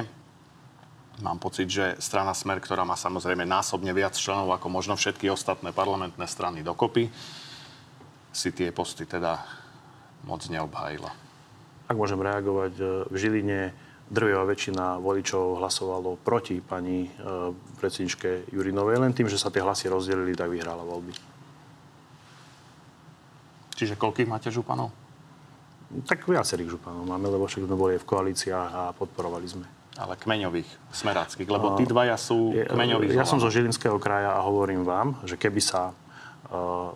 Mám pocit, že strana Smer, ktorá má samozrejme násobne viac členov ako možno všetky ostatné parlamentné strany dokopy, si tie posty teda moc neobhajila. Ak môžem reagovať, e, v Žiline drvivá väčšina voličov hlasovalo proti pani e, predsedničke Jurinovej. Len tým, že sa tie hlasy rozdelili, tak vyhrala voľby. Čiže koľkých máte županov? Tak viacerých županov máme, lebo však sme boli v koalíciách a podporovali sme. Ale kmeňových, smeráckých, lebo tí dvaja sú kmeňoví. Ja som zo Žilinského kraja a hovorím vám, že keby sa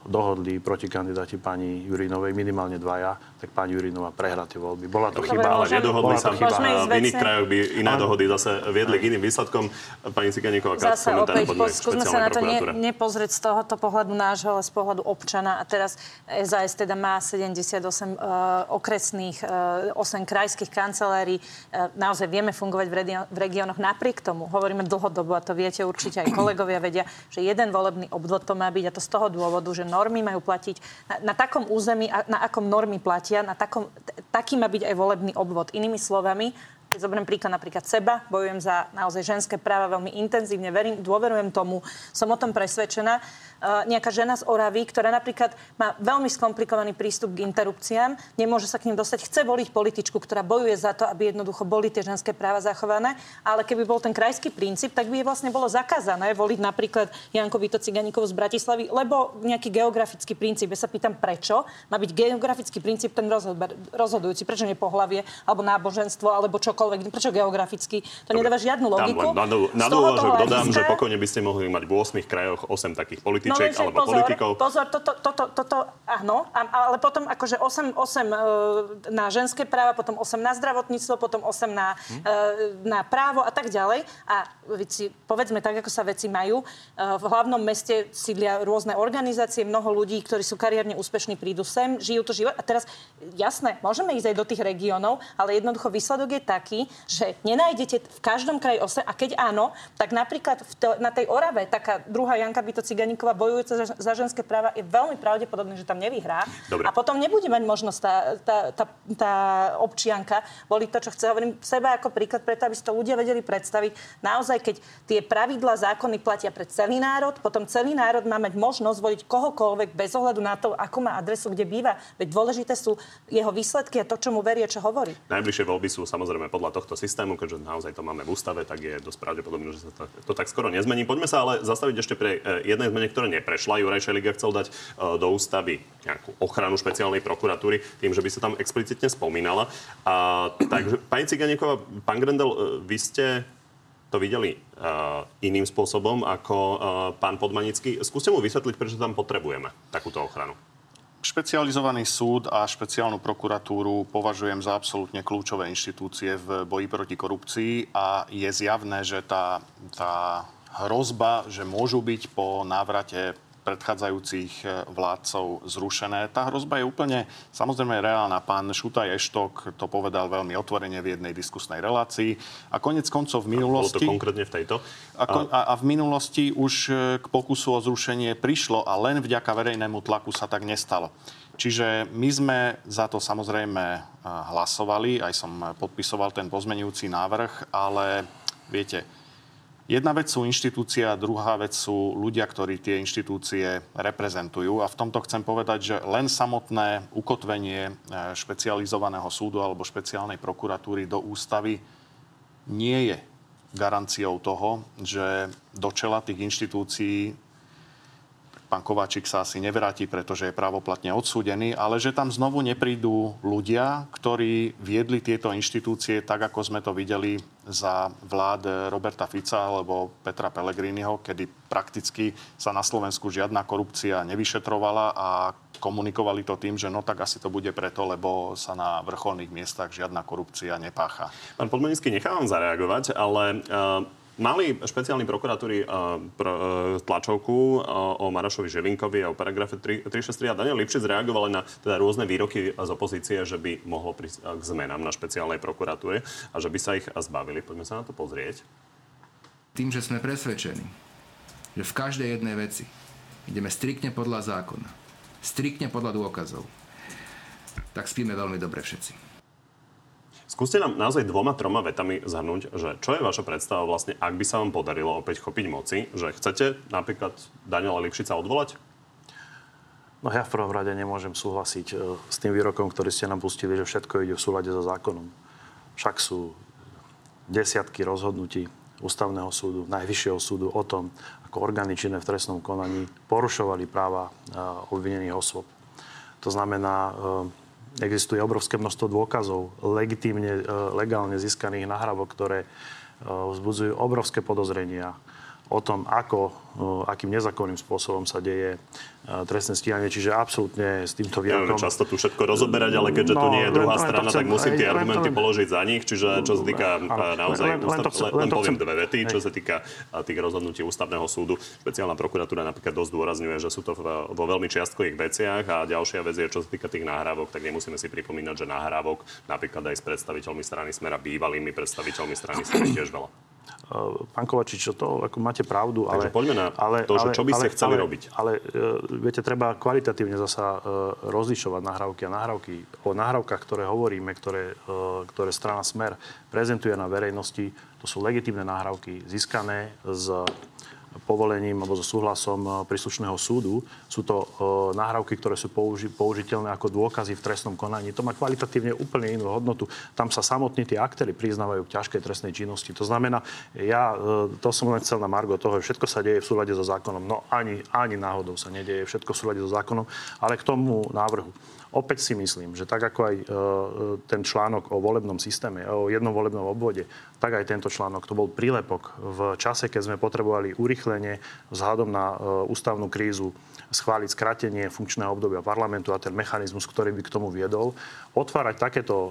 dohodli proti kandidáti pani Jurinovej, minimálne dvaja, tak pani Jurinová prehrá tie voľby. Bola to chyba, ale nedohodli sa chyba. V iných krajoch by iné dohody zase viedli k iným výsledkom. Pani Ciganíková, Zase opäť, skúsme sa na to ne, nepozrieť z tohoto pohľadu nášho, ale z pohľadu občana. A teraz SAS teda má 78 uh, okresných, uh, 8 krajských kancelárií. Uh, naozaj vieme fungovať v, redio- v regiónoch napriek tomu. Hovoríme dlhodobo a to viete určite aj kolegovia vedia, že jeden volebný obvod to má byť a to z toho dôvodu, že normy majú platiť na, na takom území, na akom normy platia, na takom, taký má byť aj volebný obvod. Inými slovami, zoberiem príklad napríklad seba, bojujem za naozaj ženské práva veľmi intenzívne, verím, dôverujem tomu, som o tom presvedčená. Uh, nejaká žena z Oravy, ktorá napríklad má veľmi skomplikovaný prístup k interrupciám, nemôže sa k ním dostať, chce voliť političku, ktorá bojuje za to, aby jednoducho boli tie ženské práva zachované, ale keby bol ten krajský princíp, tak by je vlastne bolo zakázané voliť napríklad Janko Vito Ciganíkov z Bratislavy, lebo nejaký geografický princíp. Ja sa pýtam, prečo má byť geografický princíp ten rozhodujúci, prečo nie pohlavie, alebo náboženstvo, alebo čo čokoľvek, prečo geograficky? To nedáva žiadnu logiku. len na, na dodám, že pokojne by ste mohli mať v 8 krajoch 8 takých političiek No, alebo pozor, politikov. Pozor, toto, toto, toto áno, ale potom akože 8, 8 e, na ženské práva, potom 8 na zdravotníctvo, potom 8 na, Hm. na právo a tak ďalej. A veci, povedzme tak, ako sa veci majú. E, v hlavnom meste sídlia rôzne organizácie, mnoho ľudí, ktorí sú kariérne úspešní, prídu sem, žijú to život. A teraz, jasné, môžeme ísť aj do tých regiónov, ale jednoducho výsledok je taký, že nenájdete v každom kraji 8 a keď áno, tak napríklad v to, na tej Orave taká druhá Janka Byto Ciganíková bojujúca za, za ženské práva je veľmi pravdepodobné, že tam nevyhrá. Dobre. A potom nebude mať možnosť tá, tá, tá, tá občianka voliť to, čo chce. Hovorím seba ako príklad, preto aby si to ľudia vedeli predstaviť. Naozaj, keď tie pravidla, zákony platia pre celý národ, potom celý národ má mať možnosť voliť kohokoľvek bez ohľadu na to, ako má adresu, kde býva. Veď dôležité sú jeho výsledky a to, čo mu verí a čo hovorí. Najbližšie voľby sú samozrejme podľa tohto systému, keďže naozaj to máme v ústave, tak je dosť pravdepodobné, že sa to, to tak skoro nezmení. Poďme sa ale zastaviť ešte pri e, jednej zmene, ktorá neprešla. Juraj Šeliga chcel dať e, do ústavy nejakú ochranu špeciálnej prokuratúry tým, že by sa tam explicitne spomínala. A, takže, pani Ciganíková, pán Grendel, e, vy ste to videli uh, iným spôsobom ako uh, pán Podmanický. Skúste mu vysvetliť, prečo tam potrebujeme takúto ochranu. Špecializovaný súd a špeciálnu prokuratúru považujem za absolútne kľúčové inštitúcie v boji proti korupcii a je zjavné, že tá, tá hrozba, že môžu byť po návrate predchádzajúcich e, vládcov zrušené. Tá hrozba je úplne samozrejme reálna. Pán Šutaj Eštok to povedal veľmi otvorene v jednej diskusnej relácii. A konec koncov v Bolo minulosti... to konkrétne v tejto. A, a, a v minulosti už e, k pokusu o zrušenie prišlo a len vďaka verejnému tlaku sa tak nestalo. Čiže my sme za to samozrejme e, hlasovali, aj som podpisoval ten pozmenujúci návrh, ale viete, jedna vec sú inštitúcie a druhá vec sú ľudia, ktorí tie inštitúcie reprezentujú. A v tomto chcem povedať, že len samotné ukotvenie e, špecializovaného súdu alebo špeciálnej prokuratúry do ústavy nie je garanciou toho, že do čela tých inštitúcií pán Kováčik sa asi nevráti, pretože je právoplatne odsúdený, ale že tam znovu neprídu ľudia, ktorí viedli tieto inštitúcie tak, ako sme to videli za vlád Roberta Fica alebo Petra Pellegriniho, kedy prakticky sa na Slovensku žiadna korupcia nevyšetrovala a komunikovali to tým, že no tak asi to bude preto, lebo sa na vrcholných miestach žiadna korupcia nepácha. Pán Podmanický, nechávam zareagovať, ale uh, Mali špeciálni prokuratúry uh, pro, uh, tlačovku uh, o Marošovi Žilinkovi a o paragrafe 3, 363 a Daniel Lipšic reagovali na teda rôzne výroky z opozície, že by mohlo prísť k zmenám na špeciálnej prokuratúre a že by sa ich zbavili. Poďme sa na to pozrieť. Tým, že sme presvedčení, že v každej jednej veci ideme striktne podľa zákona, striktne podľa dôkazov, tak spíme veľmi dobre všetci. Skúste nám naozaj dvoma, troma vetami zhrnúť, že čo je vaša predstava vlastne, ak by sa vám podarilo opäť chopiť moci, že chcete napríklad Daniela Lipšica odvolať? No ja v prvom rade nemôžem súhlasiť e, s tým výrokom, ktorý ste nám pustili, že všetko ide v súlade so zákonom. Však sú desiatky rozhodnutí ústavného súdu, najvyššieho súdu o tom, ako orgány činné v trestnom konaní porušovali práva e, obvinených osôb. To znamená, e, existuje obrovské množstvo dôkazov legitímne, legálne získaných nahrávok, ktoré vzbudzujú obrovské podozrenia o tom, ako, akým nezákonným spôsobom sa deje trestné stíhanie. Čiže absolútne s týmto Neviem výrokom... často tu všetko rozoberať, ale keďže tu No, nie je druhá len strana, chcem- tak musím tie argumenty len- položiť za nich. Čiže čo sa týka Áno, naozaj, len- len to ústav, chcem- len, len poviem chcem- dve vety, čo sa týka tých rozhodnutí ústavného súdu. Špeciálna prokuratúra napríklad dosť dôrazňuje, že sú to vo veľmi čiastkových veciach a ďalšia vec je, čo sa týka tých nahrávok, tak nemusíme si pripomínať, že nahrávok napríklad aj s predstaviteľmi strany Smera, bývalými predstaviteľmi strany Smer tiež veľa. Uh, Pán Kovačič, to ako máte pravdu, ale... Takže poďme na to, že čo by ste chceli ale, robiť. Ale, uh, viete, treba kvalitatívne zasa uh, rozlišovať nahrávky a nahrávky. O nahrávkach, ktoré hovoríme, ktoré, ktoré strana Smer prezentuje na verejnosti, to sú legitímne nahrávky získané z povolením alebo so súhlasom e, príslušného súdu. Sú to e, nahrávky, ktoré sú použi- použiteľné ako dôkazy v trestnom konaní. To má kvalitatívne úplne inú hodnotu. Tam sa samotní tie aktéry priznávajú k ťažkej trestnej činnosti. To znamená, ja e, to som len chcel na Margo toho, že všetko sa deje v súlade so zákonom. No ani, ani náhodou sa nedieje všetko v súlade so zákonom, ale k tomu návrhu. Opäť si myslím, že tak ako aj ten článok o volebnom systéme, o jednom volebnom obvode, tak aj tento článok, to bol prílepok v čase, keď sme potrebovali urychlenie vzhľadom na e, ústavnú krízu schváliť skratenie funkčného obdobia parlamentu a ten mechanizmus, ktorý by k tomu viedol. Otvárať takéto e,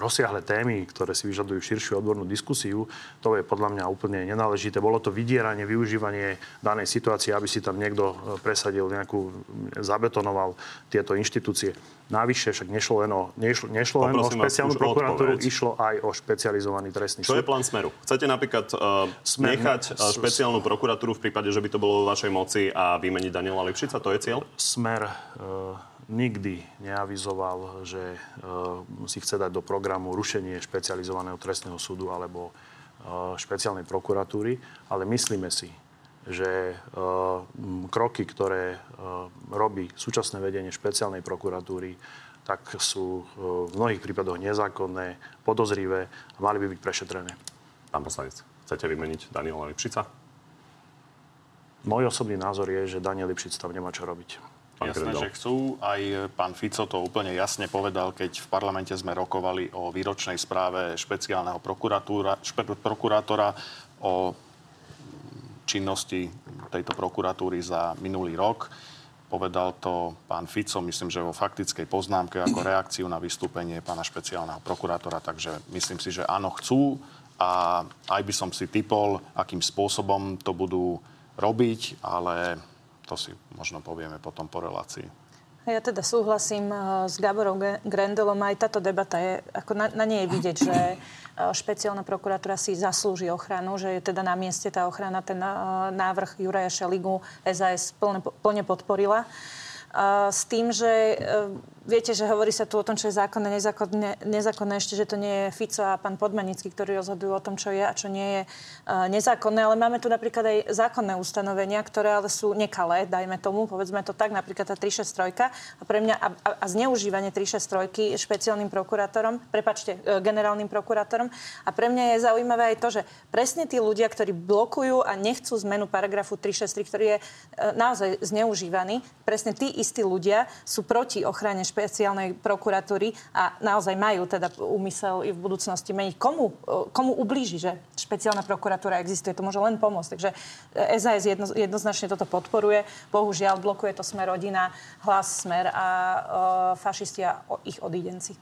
rozsiahle témy, ktoré si vyžadujú širšiu odbornú diskusiu, to je podľa mňa úplne nenáležité. Bolo to vydieranie, využívanie danej situácie, aby si tam niekto e, presadil nejakú, zabetonoval tieto inštitúcie. Navyše však nešlo len o, nešlo, nešlo len o špeciálnu prokuratúru, išlo aj o špecializovaný trestný súd. Je plán Smeru? Chcete napríklad uh, Smer, nechať uh, špeciálnu prokuratúru v prípade, že by to bolo vo vašej moci a vymeniť Daniela Lipšica? To je cieľ? Smer uh, nikdy neavizoval, že uh, si chce dať do programu rušenie špecializovaného trestného súdu alebo uh, špeciálnej prokuratúry, ale myslíme si, že uh, kroky, ktoré uh, robí súčasné vedenie špeciálnej prokuratúry, tak sú uh, v mnohých prípadoch nezákonné, podozrivé a mali by byť prešetrené. Pán poslanec, chcete vymeniť Daniela Lipšica? Môj osobný názor je, že Daniel Lipšic tam nemá čo robiť. Jasné, že chcú. Aj pán Fico to úplne jasne povedal, keď v parlamente sme rokovali o výročnej správe špeciálneho prokurátora o činnosti tejto prokuratúry za minulý rok. Povedal to pán Fico, myslím, že vo faktickej poznámke ako reakciu na vystúpenie pána špeciálneho prokurátora. Takže myslím si, že áno, chcú a aj by som si typol, akým spôsobom to budú robiť, ale to si možno povieme potom po relácii. Ja teda súhlasím eh, s Gaborom Grendelom. Aj táto debata je, ako na, na nej je vidieť, že špeciálna prokuratúra si zaslúži ochranu, že je teda na mieste tá ochrana. Ten eh, návrh Juraja Šeligu SAS plne, plne podporila. S tým, že Viete, že hovorí sa tu o tom, čo je zákonné, nezákonné, nezákonné ešte, že to nie je Fico a pán Podmanický, ktorí rozhodujú o tom, čo je a čo nie je uh, nezákonné. Ale máme tu napríklad aj zákonné ustanovenia, ktoré ale sú nekalé, dajme tomu, povedzme to tak, napríklad tá 363. A pre mňa a, a, a zneužívanie 363 špeciálnym prokurátorom, prepačte, uh, generálnym prokurátorom. A pre mňa je zaujímavé aj to, že presne tí ľudia, ktorí blokujú a nechcú zmenu paragrafu 363, ktorý je uh, naozaj zneužívaný, presne tí istí ľudia sú proti ochrane špeciálnej prokuratúry a naozaj majú teda úmysel i v budúcnosti meniť. Komu, komu ublíži, že špeciálna prokuratúra existuje? To môže len pomôcť. Takže SAS jedno, jednoznačne toto podporuje. Bohužiaľ, blokuje to Smer rodina, hlas Smer a uh, fašisti a ich odídenci.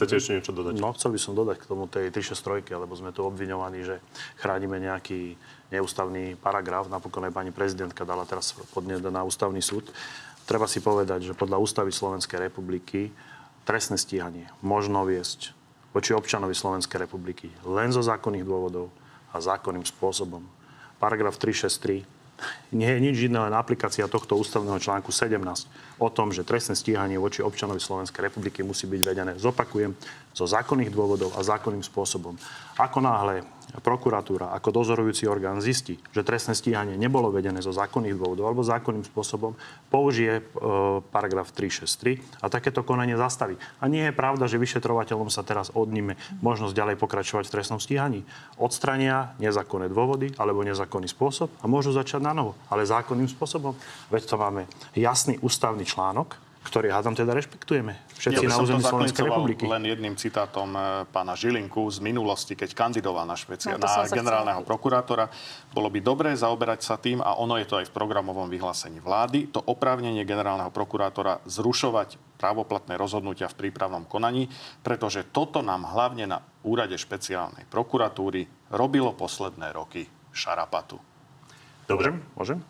Chcete ešte niečo dodať? No, chcel by som dodať k tomu tej 363, lebo sme tu obviňovaní, že chránime nejaký neústavný paragraf. Napokon aj pani prezidentka dala teraz podnet na ústavný súd. Treba si povedať, že podľa ústavy Slovenskej republiky trestné stíhanie možno viesť voči občanovi Slovenskej republiky len zo zákonných dôvodov a zákonným spôsobom. Paragraf 363 nie je nič iné, len aplikácia tohto ústavného článku 17 o tom, že trestné stíhanie voči občanovi Slovenskej republiky musí byť vedené, zopakujem, zo zákonných dôvodov a zákonným spôsobom. Ako náhle prokuratúra ako dozorujúci orgán zistí, že trestné stíhanie nebolo vedené zo zákonných dôvodov alebo zákonným spôsobom, použije e, paragraf 363 a takéto konanie zastaví. A nie je pravda, že vyšetrovateľom sa teraz odníme možnosť ďalej pokračovať v trestnom stíhaní. Odstrania nezákonné dôvody alebo nezákonný spôsob a môžu začať na novo, ale zákonným spôsobom. Veď to máme jasný ústavný článok, ktorý hádam teda rešpektujeme. Všetci ja na území Slovenskej republiky. len jedným citátom e, pána Žilinku z minulosti, keď kandidoval na, špecia- no, na generálneho prokurátora. Bolo by dobré zaoberať sa tým, a ono je to aj v programovom vyhlásení vlády, to oprávnenie generálneho prokurátora zrušovať právoplatné rozhodnutia v prípravnom konaní, pretože toto nám hlavne na úrade špeciálnej prokuratúry robilo posledné roky šarapatu. Dobre, môžem?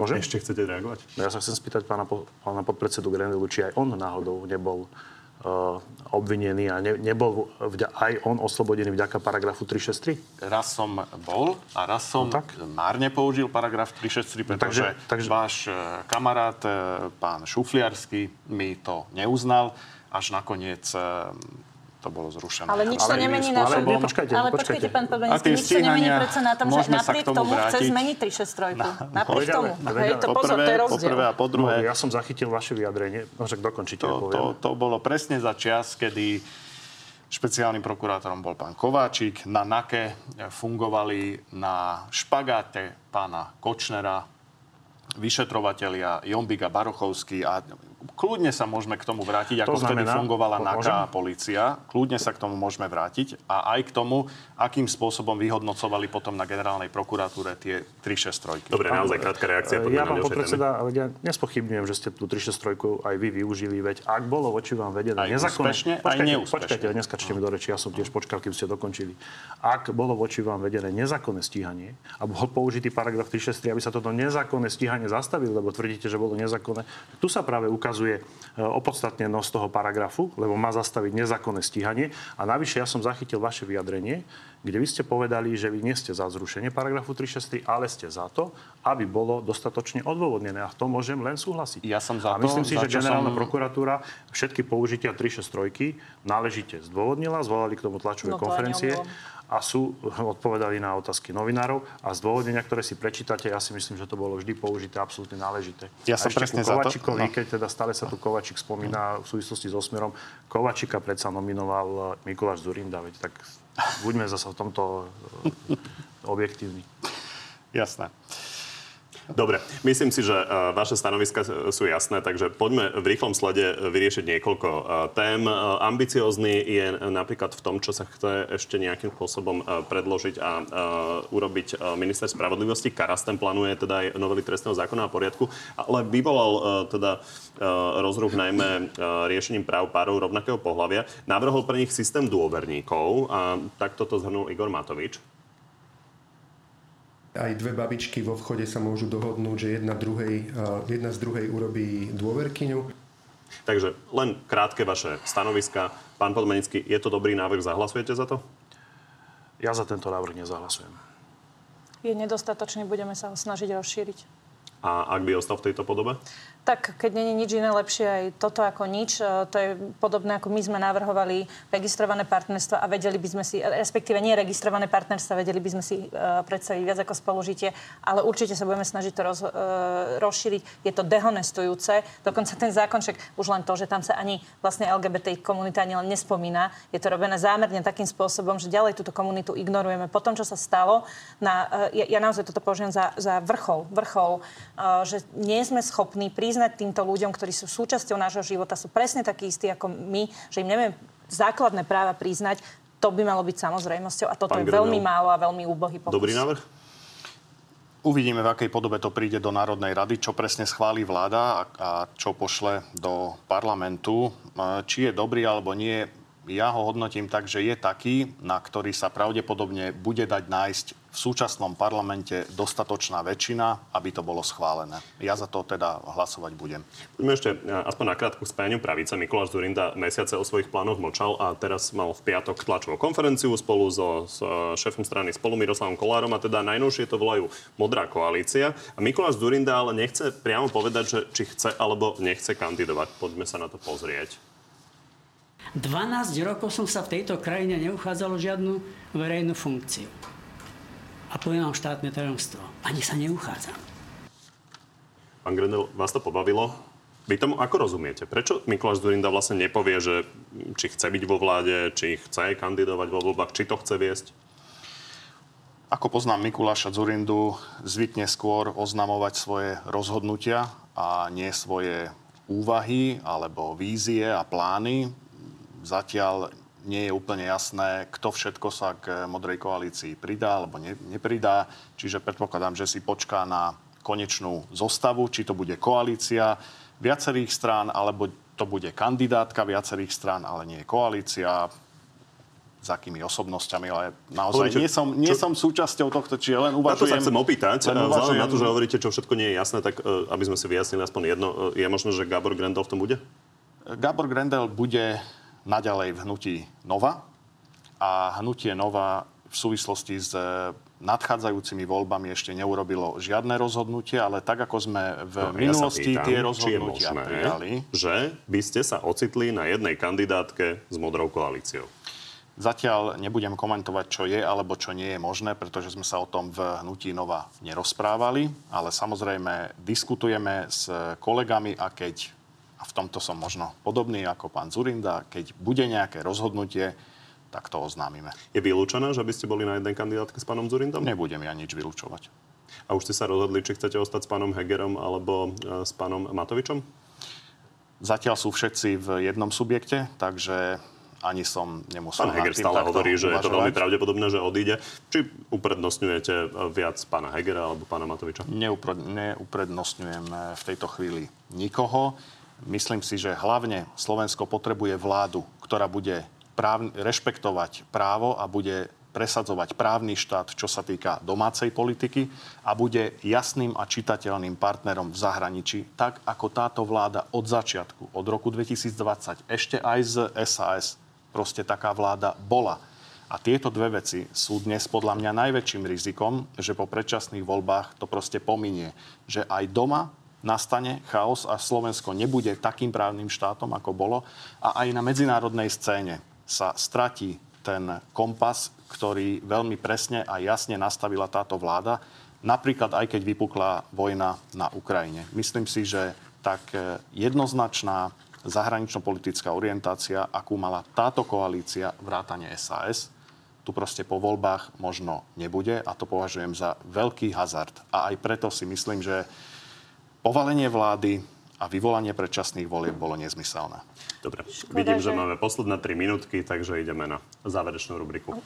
Môžem? Ešte chcete reagovať? No ja sa chcem spýtať pána, pána podpredsedu Grendelu, či aj on náhodou nebol uh, obvinený a ne, nebol vďa, aj on oslobodený vďaka paragrafu 363? Raz som bol a raz som no, tak? márne použil paragraf 363, pretože no, takže, takže... váš e, kamarát, e, pán Šufliarsky, mi to neuznal. Až nakoniec to bolo zrušené. Ale nič to nemení na Ale, ale počkajte, ale počkajte, pán Podmanický, nič to nemení predsa na tom, že napriek tomu, tomu chce zmeniť 363. No, napriek tomu. Hej, to pozor, to je rozdiel. Poprvé a po druhé. No, ja som zachytil vaše vyjadrenie. No, však dokončite, to, to, to bolo presne za čas, kedy špeciálnym prokurátorom bol pán Kováčik. Na NAKE fungovali na špagáte pána Kočnera vyšetrovatelia Jombika Barochovský a kľudne sa môžeme k tomu vrátiť, To ako vtedy znamená- fungovala Môžem? NAKA a policia. Kľudne sa k tomu môžeme vrátiť a aj k tomu, akým spôsobom vyhodnocovali potom na generálnej prokuratúre tie 363. Dobre, naozaj krátka reakcia. Ja ďalšie podpredseda, ale ja nespochybňujem, že ste tú 363 aj vy využili, veď ak bolo voči vám vedené Aj nezákonné... úspešne, aj počkajte, neúspešne. Počkajte, neskačte mi do reči, ja som tiež počkal, kým ste dokončili. Ak bolo voči vám vedené nezákonné stíhanie a bol použitý paragraf 363, aby sa toto nezákonné stíhanie zastavilo, lebo tvrdíte, že bolo nezákonné, tu sa práve ukazuje opodstatnenosť toho paragrafu, lebo má zastaviť nezákonné stíhanie. A navyše ja som zachytil vaše vyjadrenie, kde vy ste povedali, že vy nie ste za zrušenie paragrafu 363, ale ste za to, aby bolo dostatočne odôvodnené. A v tom môžem len súhlasiť. Ja som za a myslím to, si, za že generálna som- prokuratúra všetky použitia 363 náležite zdôvodnila, zvolali k tomu tlačové No to konferencie. A sú odpovedali na otázky novinárov a zdôvodnenia, ktoré si prečítate, ja si myslím, že to bolo vždy použité absolútne náležité. Ja som presne za to- no. keď teda stále sa tu Kovačik spomína v súvislosti so Smerom, Kovačika predsa nominoval Mikuláš Zurinda, veď tak buďme zase v tomto e, objektívni. Jasné. Dobre, myslím si, že uh, vaše stanoviska sú jasné, takže poďme v rýchlom slede vyriešiť niekoľko uh, tém. Ambiciózny je napríklad v tom, čo sa chce ešte nejakým spôsobom predložiť a urobiť minister spravodlivosti. Karas ten plánuje teda aj novely trestného zákona a poriadku, ale vyvolal teda rozruch najmä riešením práv párov rovnakého pohľavia. Navrhol pre nich systém dôverníkov a takto to zhrnul Igor Matovič. Aj dve babičky vo vchode sa môžu dohodnúť, že jedna, druhej, jedna z druhej urobí dôverkyňu. Takže len krátke vaše stanoviska. Pán Podmanický, je to dobrý návrh, zahlasujete za to? Ja za tento návrh nezahlasujem. Je nedostatočný, budeme sa ho snažiť rozšíriť. A ak by ostal v tejto podobe? Tak, keď není nič iné lepšie, aj toto ako nič. E, To je podobné, ako my sme navrhovali registrované partnerstva a vedeli by sme si, respektíve nie registrované partnerstva, vedeli by sme si e, predstaviť viac ako spolužitie, ale určite sa budeme snažiť to roz, e, rozšíriť. Je to dehonestujúce. Dokonca ten zákon, však už len to, že tam sa ani vlastne LGBT komunita ani len nespomína, je to robené zámerne takým spôsobom, že ďalej túto komunitu ignorujeme. Po tom, čo sa stalo, na, e, ja, ja naozaj toto považujem za, za vrchol, vrchol, e, že nie sme schopní priznať týmto ľuďom, ktorí sú súčasťou nášho života, sú presne takí istí ako my, že im nevieme základné práva priznať, to by malo byť samozrejmosťou a toto Pán je Grnel. veľmi málo a veľmi úbohý pokus. Dobrý návrh? Uvidíme, v akej podobe to príde do Národnej rady, čo presne schválí vláda a, a čo pošle do parlamentu. E, Či je dobrý alebo nie, ja ho hodnotím tak, že je taký, na ktorý sa pravdepodobne bude dať nájsť v súčasnom parlamente dostatočná väčšina, aby to bolo schválené. Ja za to teda hlasovať budem. Poďme ešte e, aspoň na krátku spájaniu pravice. Mikuláš Zurinda mesiace o svojich plánoch mlčal a teraz mal v piatok tlačovú konferenciu spolu so, s e, šéfom strany spolu Miroslavom Kolárom a teda najnovšie to volajú Modrá koalícia. A Mikuláš Zurinda ale nechce priamo povedať, že či chce alebo nechce kandidovať. Poďme sa na to pozrieť. 12 rokov som sa v tejto krajine neuchádzal o žiadnu verejnú funkciu. A poviem vám štátne tajomstvo. Ani sa neuchádzam. Pán Grendel, vás to pobavilo? Vy tomu ako rozumiete? Prečo Mikuláš Zurinda vlastne nepovie, že či chce byť vo vláde, či chce kandidovať vo voľbách, či to chce viesť? Ako poznám Mikuláša Zurindu, zvykne skôr oznamovať svoje rozhodnutia a nie svoje úvahy alebo vízie a plány. Zatiaľ nie je úplne jasné, kto všetko sa k modrej koalícii pridá alebo ne, nepridá. Čiže predpokladám, že si počká na konečnú zostavu, či to bude koalícia viacerých strán, alebo to bude kandidátka viacerých strán, ale nie koalícia s akými osobnosťami, ale naozaj Hovoríte, nie som, nie čo- som súčasťou tohto, či len Na to sa uvažujem... chcem opýtať. len Vzhľadom na to, že uvažujem- hovoríte, čo všetko nie je jasné, tak e, aby sme si vyjasnili aspoň jedno. e, Je možné, že Gábor Grendel v tom bude? Gábor Grendel bude naďalej v hnutí Nova a hnutie Nova v súvislosti s e, nadchádzajúcimi voľbami ešte neurobilo žiadne rozhodnutie, ale tak ako sme v No, minulosti ja pýtam, tie rozhodnutia možné, prijali. že by ste sa ocitli na jednej kandidátke s modrou koalíciou. Zatiaľ nebudem komentovať, čo je alebo čo nie je možné, pretože sme sa o tom v hnutí Nova nerozprávali, ale samozrejme diskutujeme s kolegami a keď, tomto som možno podobný ako pán Zurinda, keď bude nejaké rozhodnutie, tak to oznámime. Je vylúčené, že by ste boli na jednej kandidátke s pánom Zurindom? Nebudem ja nič vylúčovať. A už ste sa rozhodli, či chcete ostať s pánom Hegerom alebo e, s pánom Matovičom? Zatiaľ sú všetci v jednom subjekte, takže ani som nemusel Pán Heger stále hovorí, že je to veľmi pravdepodobné, že odíde. Či uprednostňujete viac pána Hegera alebo pána Matoviča? Neuprednostňujem v tejto chvíli nikoho. Myslím si, že hlavne Slovensko potrebuje vládu, ktorá bude práv, rešpektovať právo a bude presadzovať právny štát, čo sa týka domácej politiky a bude jasným a čitateľným partnerom v zahraničí, tak ako táto vláda od začiatku, od roku 2020, ešte aj z SAS, proste taká vláda bola. A tieto dve veci sú dnes podľa mňa najväčším rizikom, že po predčasných voľbách to proste pominie. Že aj doma nastane chaos a Slovensko nebude takým právnym štátom, ako bolo. A aj na medzinárodnej scéne sa stratí ten kompas, ktorý veľmi presne a jasne nastavila táto vláda, napríklad aj keď vypukla vojna na Ukrajine. Myslím si, že tak e, jednoznačná zahranično-politická orientácia, akú mala táto koalícia vrátane SAS, tu proste po voľbách možno nebude a to považujem za veľký hazard. A aj preto si myslím, že povalenie vlády a vyvolanie predčasných volieb bolo nezmyselné. Dobre, Škoda, vidím, že... že máme posledné 3 minútky, takže ideme na záverečnú rubriku.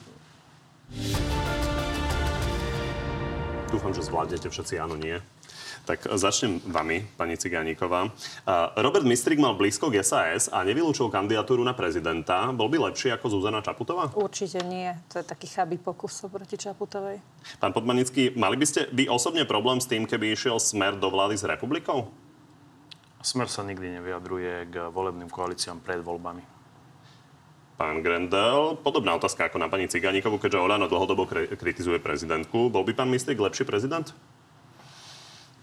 Dúfam, že zvládnete všetci áno, nie. Tak začnem vami, pani Cigániková. Robert Mistrik mal blízko k SAS a nevylúčil kandidatúru na prezidenta. Bol by lepší ako Zuzana Čaputová? Určite nie. To je taký chabý pokus proti Čaputovej. Pán Podmanický, mali by ste vy osobne problém s tým, keby išiel smer do vlády s republikou? Smer sa nikdy nevyjadruje k volebným koalíciám pred voľbami. Pán Grendel, podobná otázka ako na pani Ciganíkovú, keďže Olano dlhodobo kritizuje prezidentku. Bol by pán Mistrik lepší prezident?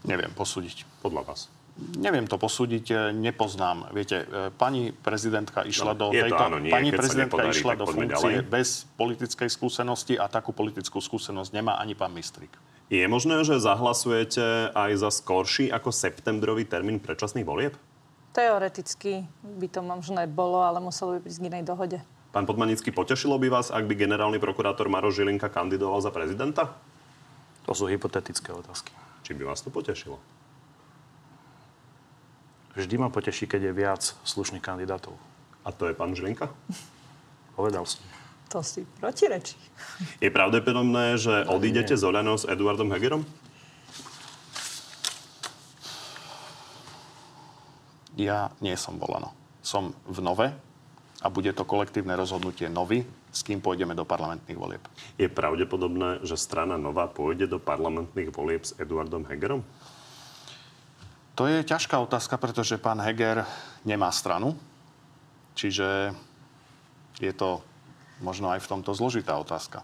Neviem posúdiť. Podľa vás? Neviem to posúdiť, e, nepoznám. Viete, e, pani prezidentka išla no, do tejto... To áno, nie, pani prezidentka nepodarí, išla do funkcie ďalej. bez politickej skúsenosti a takú politickú skúsenosť nemá ani pán Mistrik. Je možné, že zahlasujete aj za skorší ako septembrový termín predčasných volieb? Teoreticky by to možné bolo, ale muselo by prísť k inej dohode. Pán Podmanický, potešilo by vás, ak by generálny prokurátor Maro Žilinka kandidoval za prezidenta? To sú hypotetické otázky. Či by vás to potešilo? Vždy ma poteší, keď je viac slušných kandidátov. A to je pán Žilinka? Povedal som. To si protirečí. Je pravdepodobné, že no, odídete z Oľano s Eduardom Hegerom? Ja nie som volano. Som v Nove a bude to kolektívne rozhodnutie Novy, s kým pôjdeme do parlamentných volieb. Je pravdepodobné, že strana Nova pôjde do parlamentných volieb s Eduardom Hegerom? To je ťažká otázka, pretože pán Heger nemá stranu. Čiže je to možno aj v tomto zložitá otázka.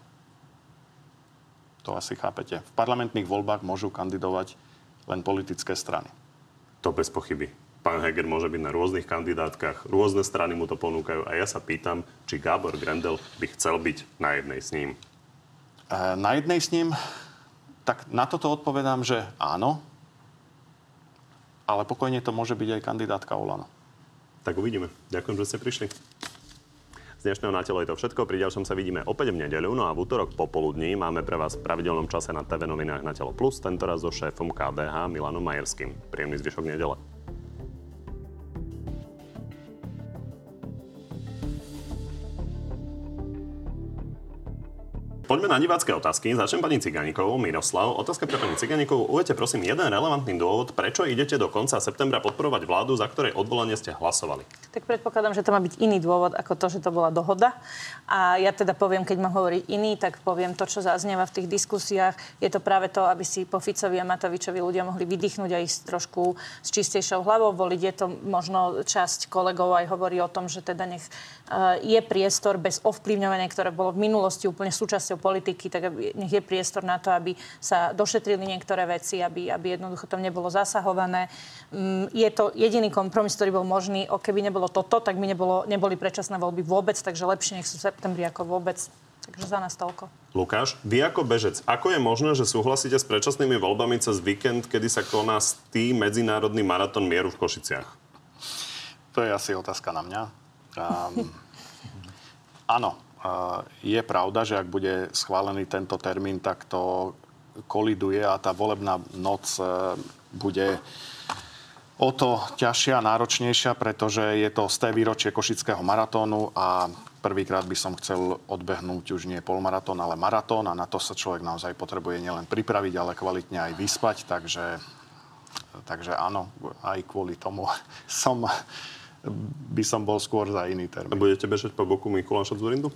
To asi chápete. V parlamentných voľbách môžu kandidovať len politické strany. To bez pochyby pán Heger môže byť na rôznych kandidátkach, rôzne strany mu to ponúkajú a ja sa pýtam, či Gábor Grendel by chcel byť na jednej s ním. E, na jednej s ním? Tak na toto odpovedám, že áno, ale pokojne to môže byť aj kandidátka Olano. Tak uvidíme. Ďakujem, že ste prišli. Z dnešného na telo je to všetko. Pri ďalšom sa vidíme opäť v nedeľu, no a v útorok popoludní máme pre vás v pravidelnom čase na TV novinách na Telo Plus, tentoraz so šéfom KDH Milanom Majerským. Príjemný zvyšok nedele. Poďme na divácké otázky. Začnem pani Ciganíkovou. Miroslav, otázka pre pani Ciganíkovú. Uvedte prosím jeden relevantný dôvod, prečo idete do konca septembra podporovať vládu, za ktorej odvolanie ste hlasovali. Tak predpokladám, že to má byť iný dôvod ako to, že to bola dohoda. A ja teda poviem, keď mám hovoriť iný, tak poviem to, čo zaznieva v tých diskusiách. Je to práve to, aby si po Ficovi a Matovičovi ľudia mohli vydýchnuť a ísť trošku s čistejšou hlavou voliť. Je to možno časť kolegov aj hovorí o tom, že teda nech je priestor bez ovplyvňovania, ktoré bolo v minulosti úplne súčasťou politiky, tak nech je priestor na to, aby sa došetrili niektoré veci, aby, aby jednoducho tam nebolo zasahované. Um, je to jediný kompromis, ktorý bol možný. O keby nebolo toto, tak by nebolo, neboli predčasné voľby vôbec, takže lepšie nech sú v septembri ako vôbec. Takže za nás toľko. Lukáš, vy ako bežec, ako je možné, že súhlasíte s predčasnými voľbami cez víkend, kedy sa koná tý medzinárodný maratón mieru v Košiciach? To je asi otázka na mňa. Um, áno, je pravda, že ak bude schválený tento termín, tak to koliduje a tá volebná noc e, bude o to ťažšia a náročnejšia, pretože je to z té výročie Košického maratónu a prvýkrát by som chcel odbehnúť už nie polmaratón, ale maratón a na to sa človek naozaj potrebuje nielen pripraviť, ale kvalitne aj vyspať, takže, takže áno, aj kvôli tomu som, by som bol skôr za iný termín. Budete bežať po boku Mikuláša Zurindu?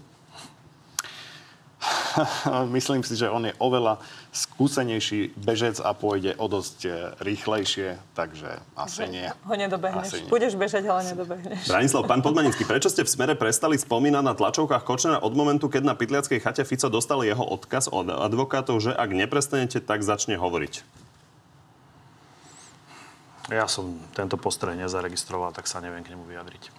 myslím si, že on je oveľa skúsenejší bežec a pôjde o dosť e, rýchlejšie, takže asi nie. Ho nedobehneš. Budeš bežať, ale nedobehneš. Branislav, pán Podmanický, prečo ste v smere prestali spomínať na tlačovkách Kočnera od momentu, keď na Pytliackej chate Fico dostal jeho odkaz od advokátov, že ak neprestanete, tak začne hovoriť? Ja som tento postreh nezaregistroval, tak sa neviem k nemu vyjadriť.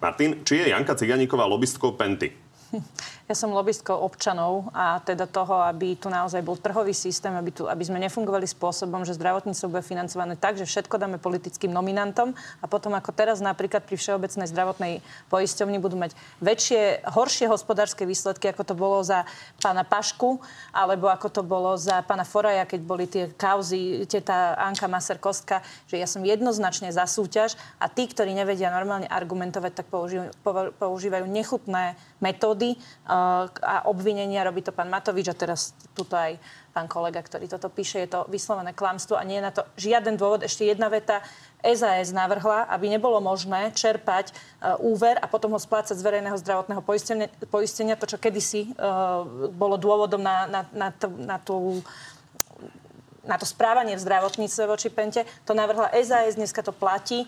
Martin, či je Janka Ciganíková lobbystkou Penty? Ja som lobbystkou občanov a teda toho, aby tu naozaj bol trhový systém, aby, tu, aby sme nefungovali spôsobom, že zdravotníctvo bude financované tak, že všetko dáme politickým nominantom a potom ako teraz napríklad pri Všeobecnej zdravotnej poisťovni budú mať väčšie, horšie hospodárske výsledky, ako to bolo za pána Pašku, alebo ako to bolo za pána Foraja, keď boli tie kauzy teta Anka Maser-Kostka, že ja som jednoznačne za súťaž a tí, ktorí nevedia normálne argumentovať, tak používajú, používajú nechutné metódy a obvinenia. Robí to pán Matovič a teraz tuto aj pán kolega, ktorý toto píše. Je to vyslovené klamstvo a nie je na to žiaden dôvod. Ešte jedna veta. SAS navrhla, aby nebolo možné čerpať uh, úver a potom ho splácať z verejného zdravotného poistenia, poistenia to, čo kedysi uh, bolo dôvodom na, na, na, to, na tú na to správanie v zdravotníctve voči Pente. To navrhla SAS, dneska to platí. E,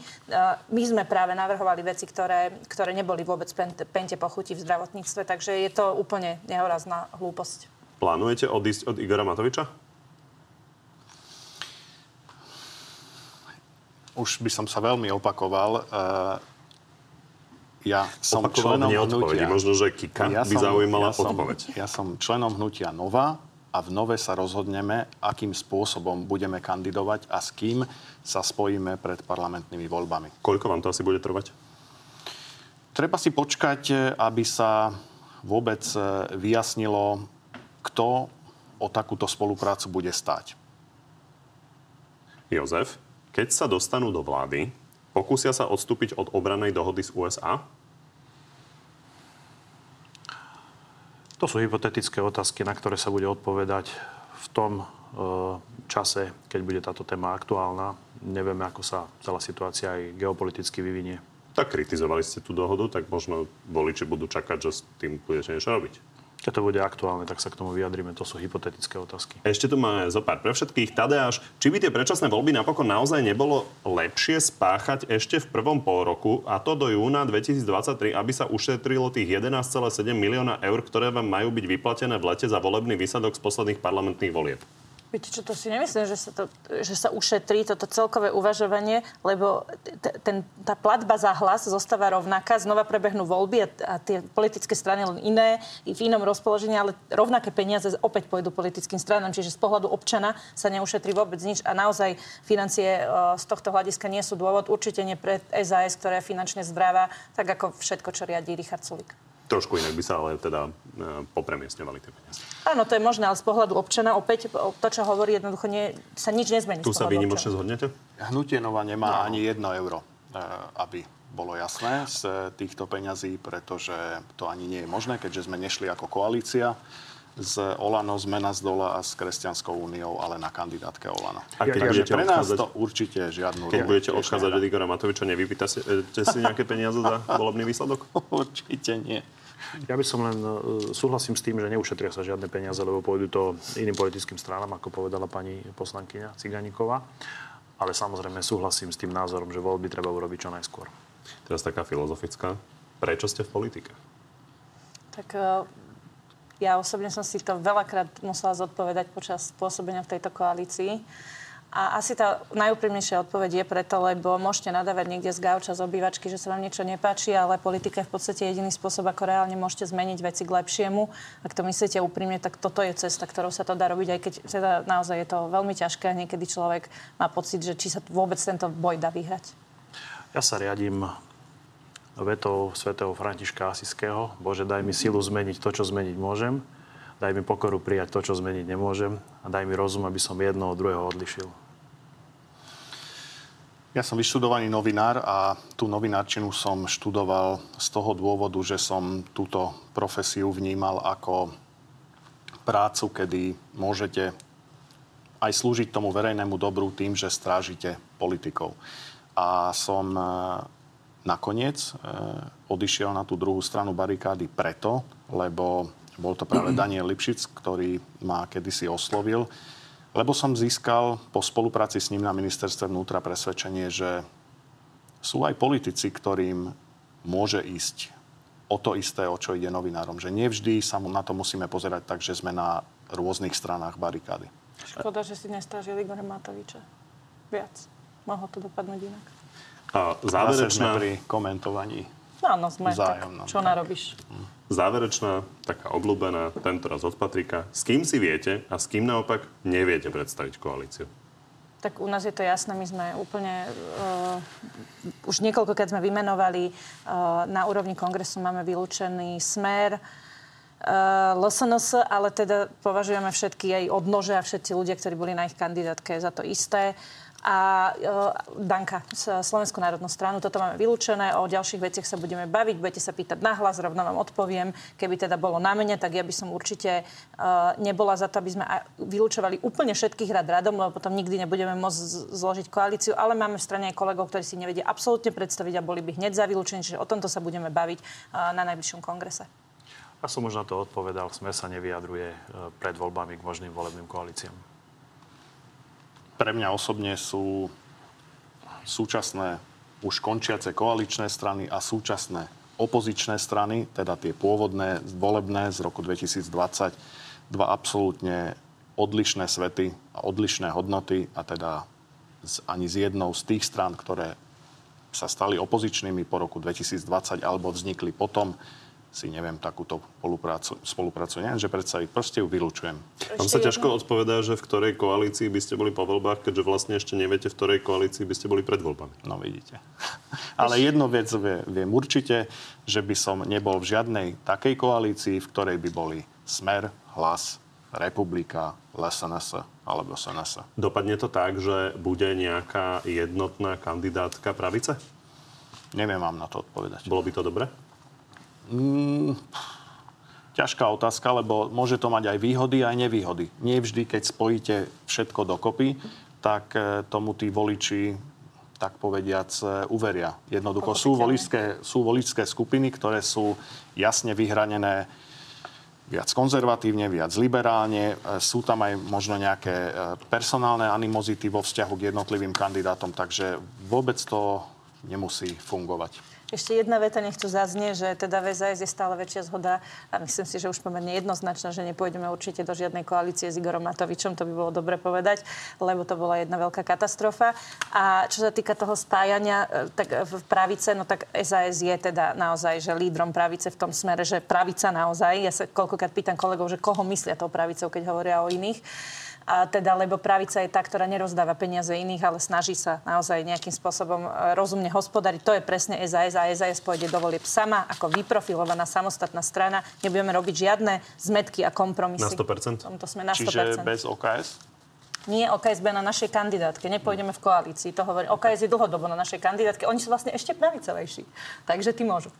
my sme práve navrhovali veci, ktoré, ktoré neboli vôbec Pente, Pente pochutí v zdravotníctve, takže je to úplne nehorazná hlúposť. Plánujete odísť od Igora Matoviča? Už by som sa veľmi opakoval. E, ja som Opakoval členom hnutia... Možno, že Kika ja by som, zaujímala ja som, odpoveď. Ja som členom hnutia Nova a v Nove sa rozhodneme, akým spôsobom budeme kandidovať a s kým sa spojíme pred parlamentnými voľbami. Koľko vám to asi bude trvať? Treba si počkať, aby sa vôbec e, vyjasnilo, kto o takúto spoluprácu bude stať. Jozef, keď sa dostanú do vlády, pokúsia sa odstúpiť od obranej dohody z USA? To sú hypotetické otázky, na ktoré sa bude odpovedať v tom e, čase, keď bude táto téma aktuálna. Nevieme, ako sa celá situácia aj geopoliticky vyvinie. Tak kritizovali ste tú dohodu, tak možno voliči budú čakať, že s tým budete niečo robiť. Keď to bude aktuálne, tak sa k tomu vyjadrime. To sú hypotetické otázky. Ešte tu máme zo pár pre všetkých. Tadeáš, či by tie predčasné voľby napokon naozaj nebolo lepšie spáchať ešte v prvom pol roku, a to do júna 2023, aby sa ušetrilo tých 11,7 milióna eur, ktoré vám majú byť vyplatené v lete za volebný výsledok z posledných parlamentných volieb? Viete čo, to si nemyslím, že sa, to, že sa ušetrí toto celkové uvažovanie, lebo t- ten, tá platba za hlas zostáva rovnaká, znova prebehnú voľby a, a tie politické strany len iné, v inom rozpoložení, ale rovnaké peniaze opäť pôjdu politickým stranám, čiže z pohľadu občana sa neušetrí vôbec nič a naozaj financie z tohto hľadiska nie sú dôvod, určite nie pre SAS, ktorá je finančne zdravá, tak ako všetko, čo riadí Richard Sulik. Trošku inak by sa ale teda e, popremiestňovali tie peniaze. Áno, to je možné, ale z pohľadu občana opäť to, čo hovorí, jednoducho nie, sa nič nezmení. Tu sa výnimočne zhodnete? Hnutie Nova nemá no. ani jedno euro, e, aby bolo jasné z týchto peňazí, pretože to ani nie je možné, keďže sme nešli ako koalícia z Olano, z Mena z Dola a s Kresťanskou úniou, ale na kandidátke Olano. A keď Takže pre nás odchádzať, to určite žiadnu Keď budete odchádzať od Igora Matoviča, nevypýtate si nejaké peniaze za volebný výsledok? určite nie. Ja by som len e, súhlasím s tým, že neušetria sa žiadne peniaze, lebo pôjdu to iným politickým stranám, ako povedala pani poslankyňa Ciganíková. Ale samozrejme súhlasím s tým názorom, že voľby treba urobiť čo najskôr. Teraz taká filozofická. Prečo ste v politike? Tak e, ja osobne som si to veľakrát musela zodpovedať počas pôsobenia v tejto koalícii. A asi tá najúprimnejšia odpoveď je preto, lebo môžete nadávať niekde z gauča, z obývačky, že sa vám niečo nepáči, ale politika je v podstate jediný spôsob, ako reálne môžete zmeniť veci k lepšiemu. Ak to myslíte úprimne, tak toto je cesta, ktorou sa to dá robiť, aj keď teda naozaj je to veľmi ťažké a niekedy človek má pocit, že či sa vôbec tento boj dá vyhrať. Ja sa riadím vetou svätého Františka Asiského. Bože, daj mi silu zmeniť to, čo zmeniť môžem. Daj mi pokoru prijať to, čo zmeniť nemôžem. A daj mi rozum, aby som jedno od druhého odlišil. Ja som vyštudovaný novinár a tú novinárčinu som študoval z toho dôvodu, že som túto profesiu vnímal ako prácu, kedy môžete aj slúžiť tomu verejnému dobru tým, že strážite politikov. A som e, nakoniec e, odišiel na tú druhú stranu barikády preto, lebo bol to práve Daniel Lipšic, ktorý ma kedysi oslovil lebo som získal po spolupráci s ním na ministerstve vnútra presvedčenie, že sú aj politici, ktorým môže ísť o to isté, o čo ide novinárom. Že nevždy sa na to musíme pozerať tak, že sme na rôznych stranách barikády. Škoda, že si nestážil Igor Matoviča. Viac. Mohlo to dopadnúť inak. A záverečná... pri komentovaní. No, no sme. Tak čo narobíš? Hm. Záverečná, taká obľúbená, tento raz od Patrika. S kým si viete a s kým naopak neviete predstaviť koalíciu? Tak u nás je to jasné, my sme úplne, uh, už niekoľkokrát sme vymenovali, uh, na úrovni kongresu máme vylúčený smer, uh, LSNS, ale teda považujeme všetky jej odnože a všetci ľudia, ktorí boli na ich kandidátke za to isté a e, Danka, Slovenskú národnú stranu. Toto máme vylúčené, o ďalších veciach sa budeme baviť, budete sa pýtať nahlas, rovno vám odpoviem. Keby teda bolo na mene, tak ja by som určite e, nebola za to, aby sme vylúčovali úplne všetkých rad radom, lebo potom nikdy nebudeme môcť zložiť koalíciu, ale máme v strane aj kolegov, ktorí si nevedia absolútne predstaviť a boli by hneď za vylúčení, čiže o tomto sa budeme baviť e, na najbližšom kongrese. Ja som už na to odpovedal. Sme sa nevyjadruje pred voľbami k možným volebným koalíciám pre mňa osobne sú súčasné už končiace koaličné strany a súčasné opozičné strany, teda tie pôvodné volebné z roku 2020, dva absolútne odlišné svety a odlišné hodnoty a teda ani z jednou z tých strán, ktoré sa stali opozičnými po roku 2020 alebo vznikli potom, si neviem takúto spoluprácu, spoluprácu neviem, že predstaviť. Proste ju vylúčujem. Vám sa ťažko odpovedá, že v ktorej koalícii by ste boli po voľbách, keďže vlastne ešte neviete, v ktorej koalícii by ste boli pred voľbami. No vidíte. Ale jedno vec viem určite, že by som nebol v žiadnej takej koalícii, v ktorej by boli Smer, Hlas, Republika, LSNS alebo SNS. Dopadne to tak, že bude nejaká jednotná kandidátka pravice? Neviem vám na to odpovedať. Bolo by to dobre? Mm, ťažká otázka, lebo môže to mať aj výhody, aj nevýhody. Nie vždy, keď spojíte všetko dokopy, tak e, tomu tí voliči tak povediac, e, uveria. Jednoducho sú voličské, sú voličské skupiny, ktoré sú jasne vyhranené viac konzervatívne, viac liberálne. E, sú tam aj možno nejaké personálne animozity vo vzťahu k jednotlivým kandidátom, takže vôbec to nemusí fungovať. Ešte jedna veta nech tu zaznie, že teda VZS je stále väčšia zhoda a myslím si, že už pomerne jednoznačná, že nepôjdeme určite do žiadnej koalície s Igorom Matovičom, to by bolo dobre povedať, lebo to bola jedna veľká katastrofa. A čo sa týka toho spájania, e, tak v pravice, no tak SAS je teda naozaj, že lídrom pravice v tom smere, že pravica naozaj, ja sa koľkokrát pýtam kolegov, že koho myslia tou pravicou, keď hovoria o iných a teda, lebo pravica je tá, ktorá nerozdáva peniaze iných, ale snaží sa naozaj nejakým spôsobom e, rozumne hospodariť. To je presne SAS a SAS pôjde do volieb sama ako vyprofilovaná samostatná strana. Nebudeme robiť žiadne zmetky a kompromisy. Na 100%? To sme na 100%. Čiže bez OKS? Nie OKSB na našej kandidátke. Nepôjdeme v koalícii. To hovorí. OKS je dlhodobo na našej kandidátke. Oni sú vlastne ešte pravicovejší. Takže ty môžu.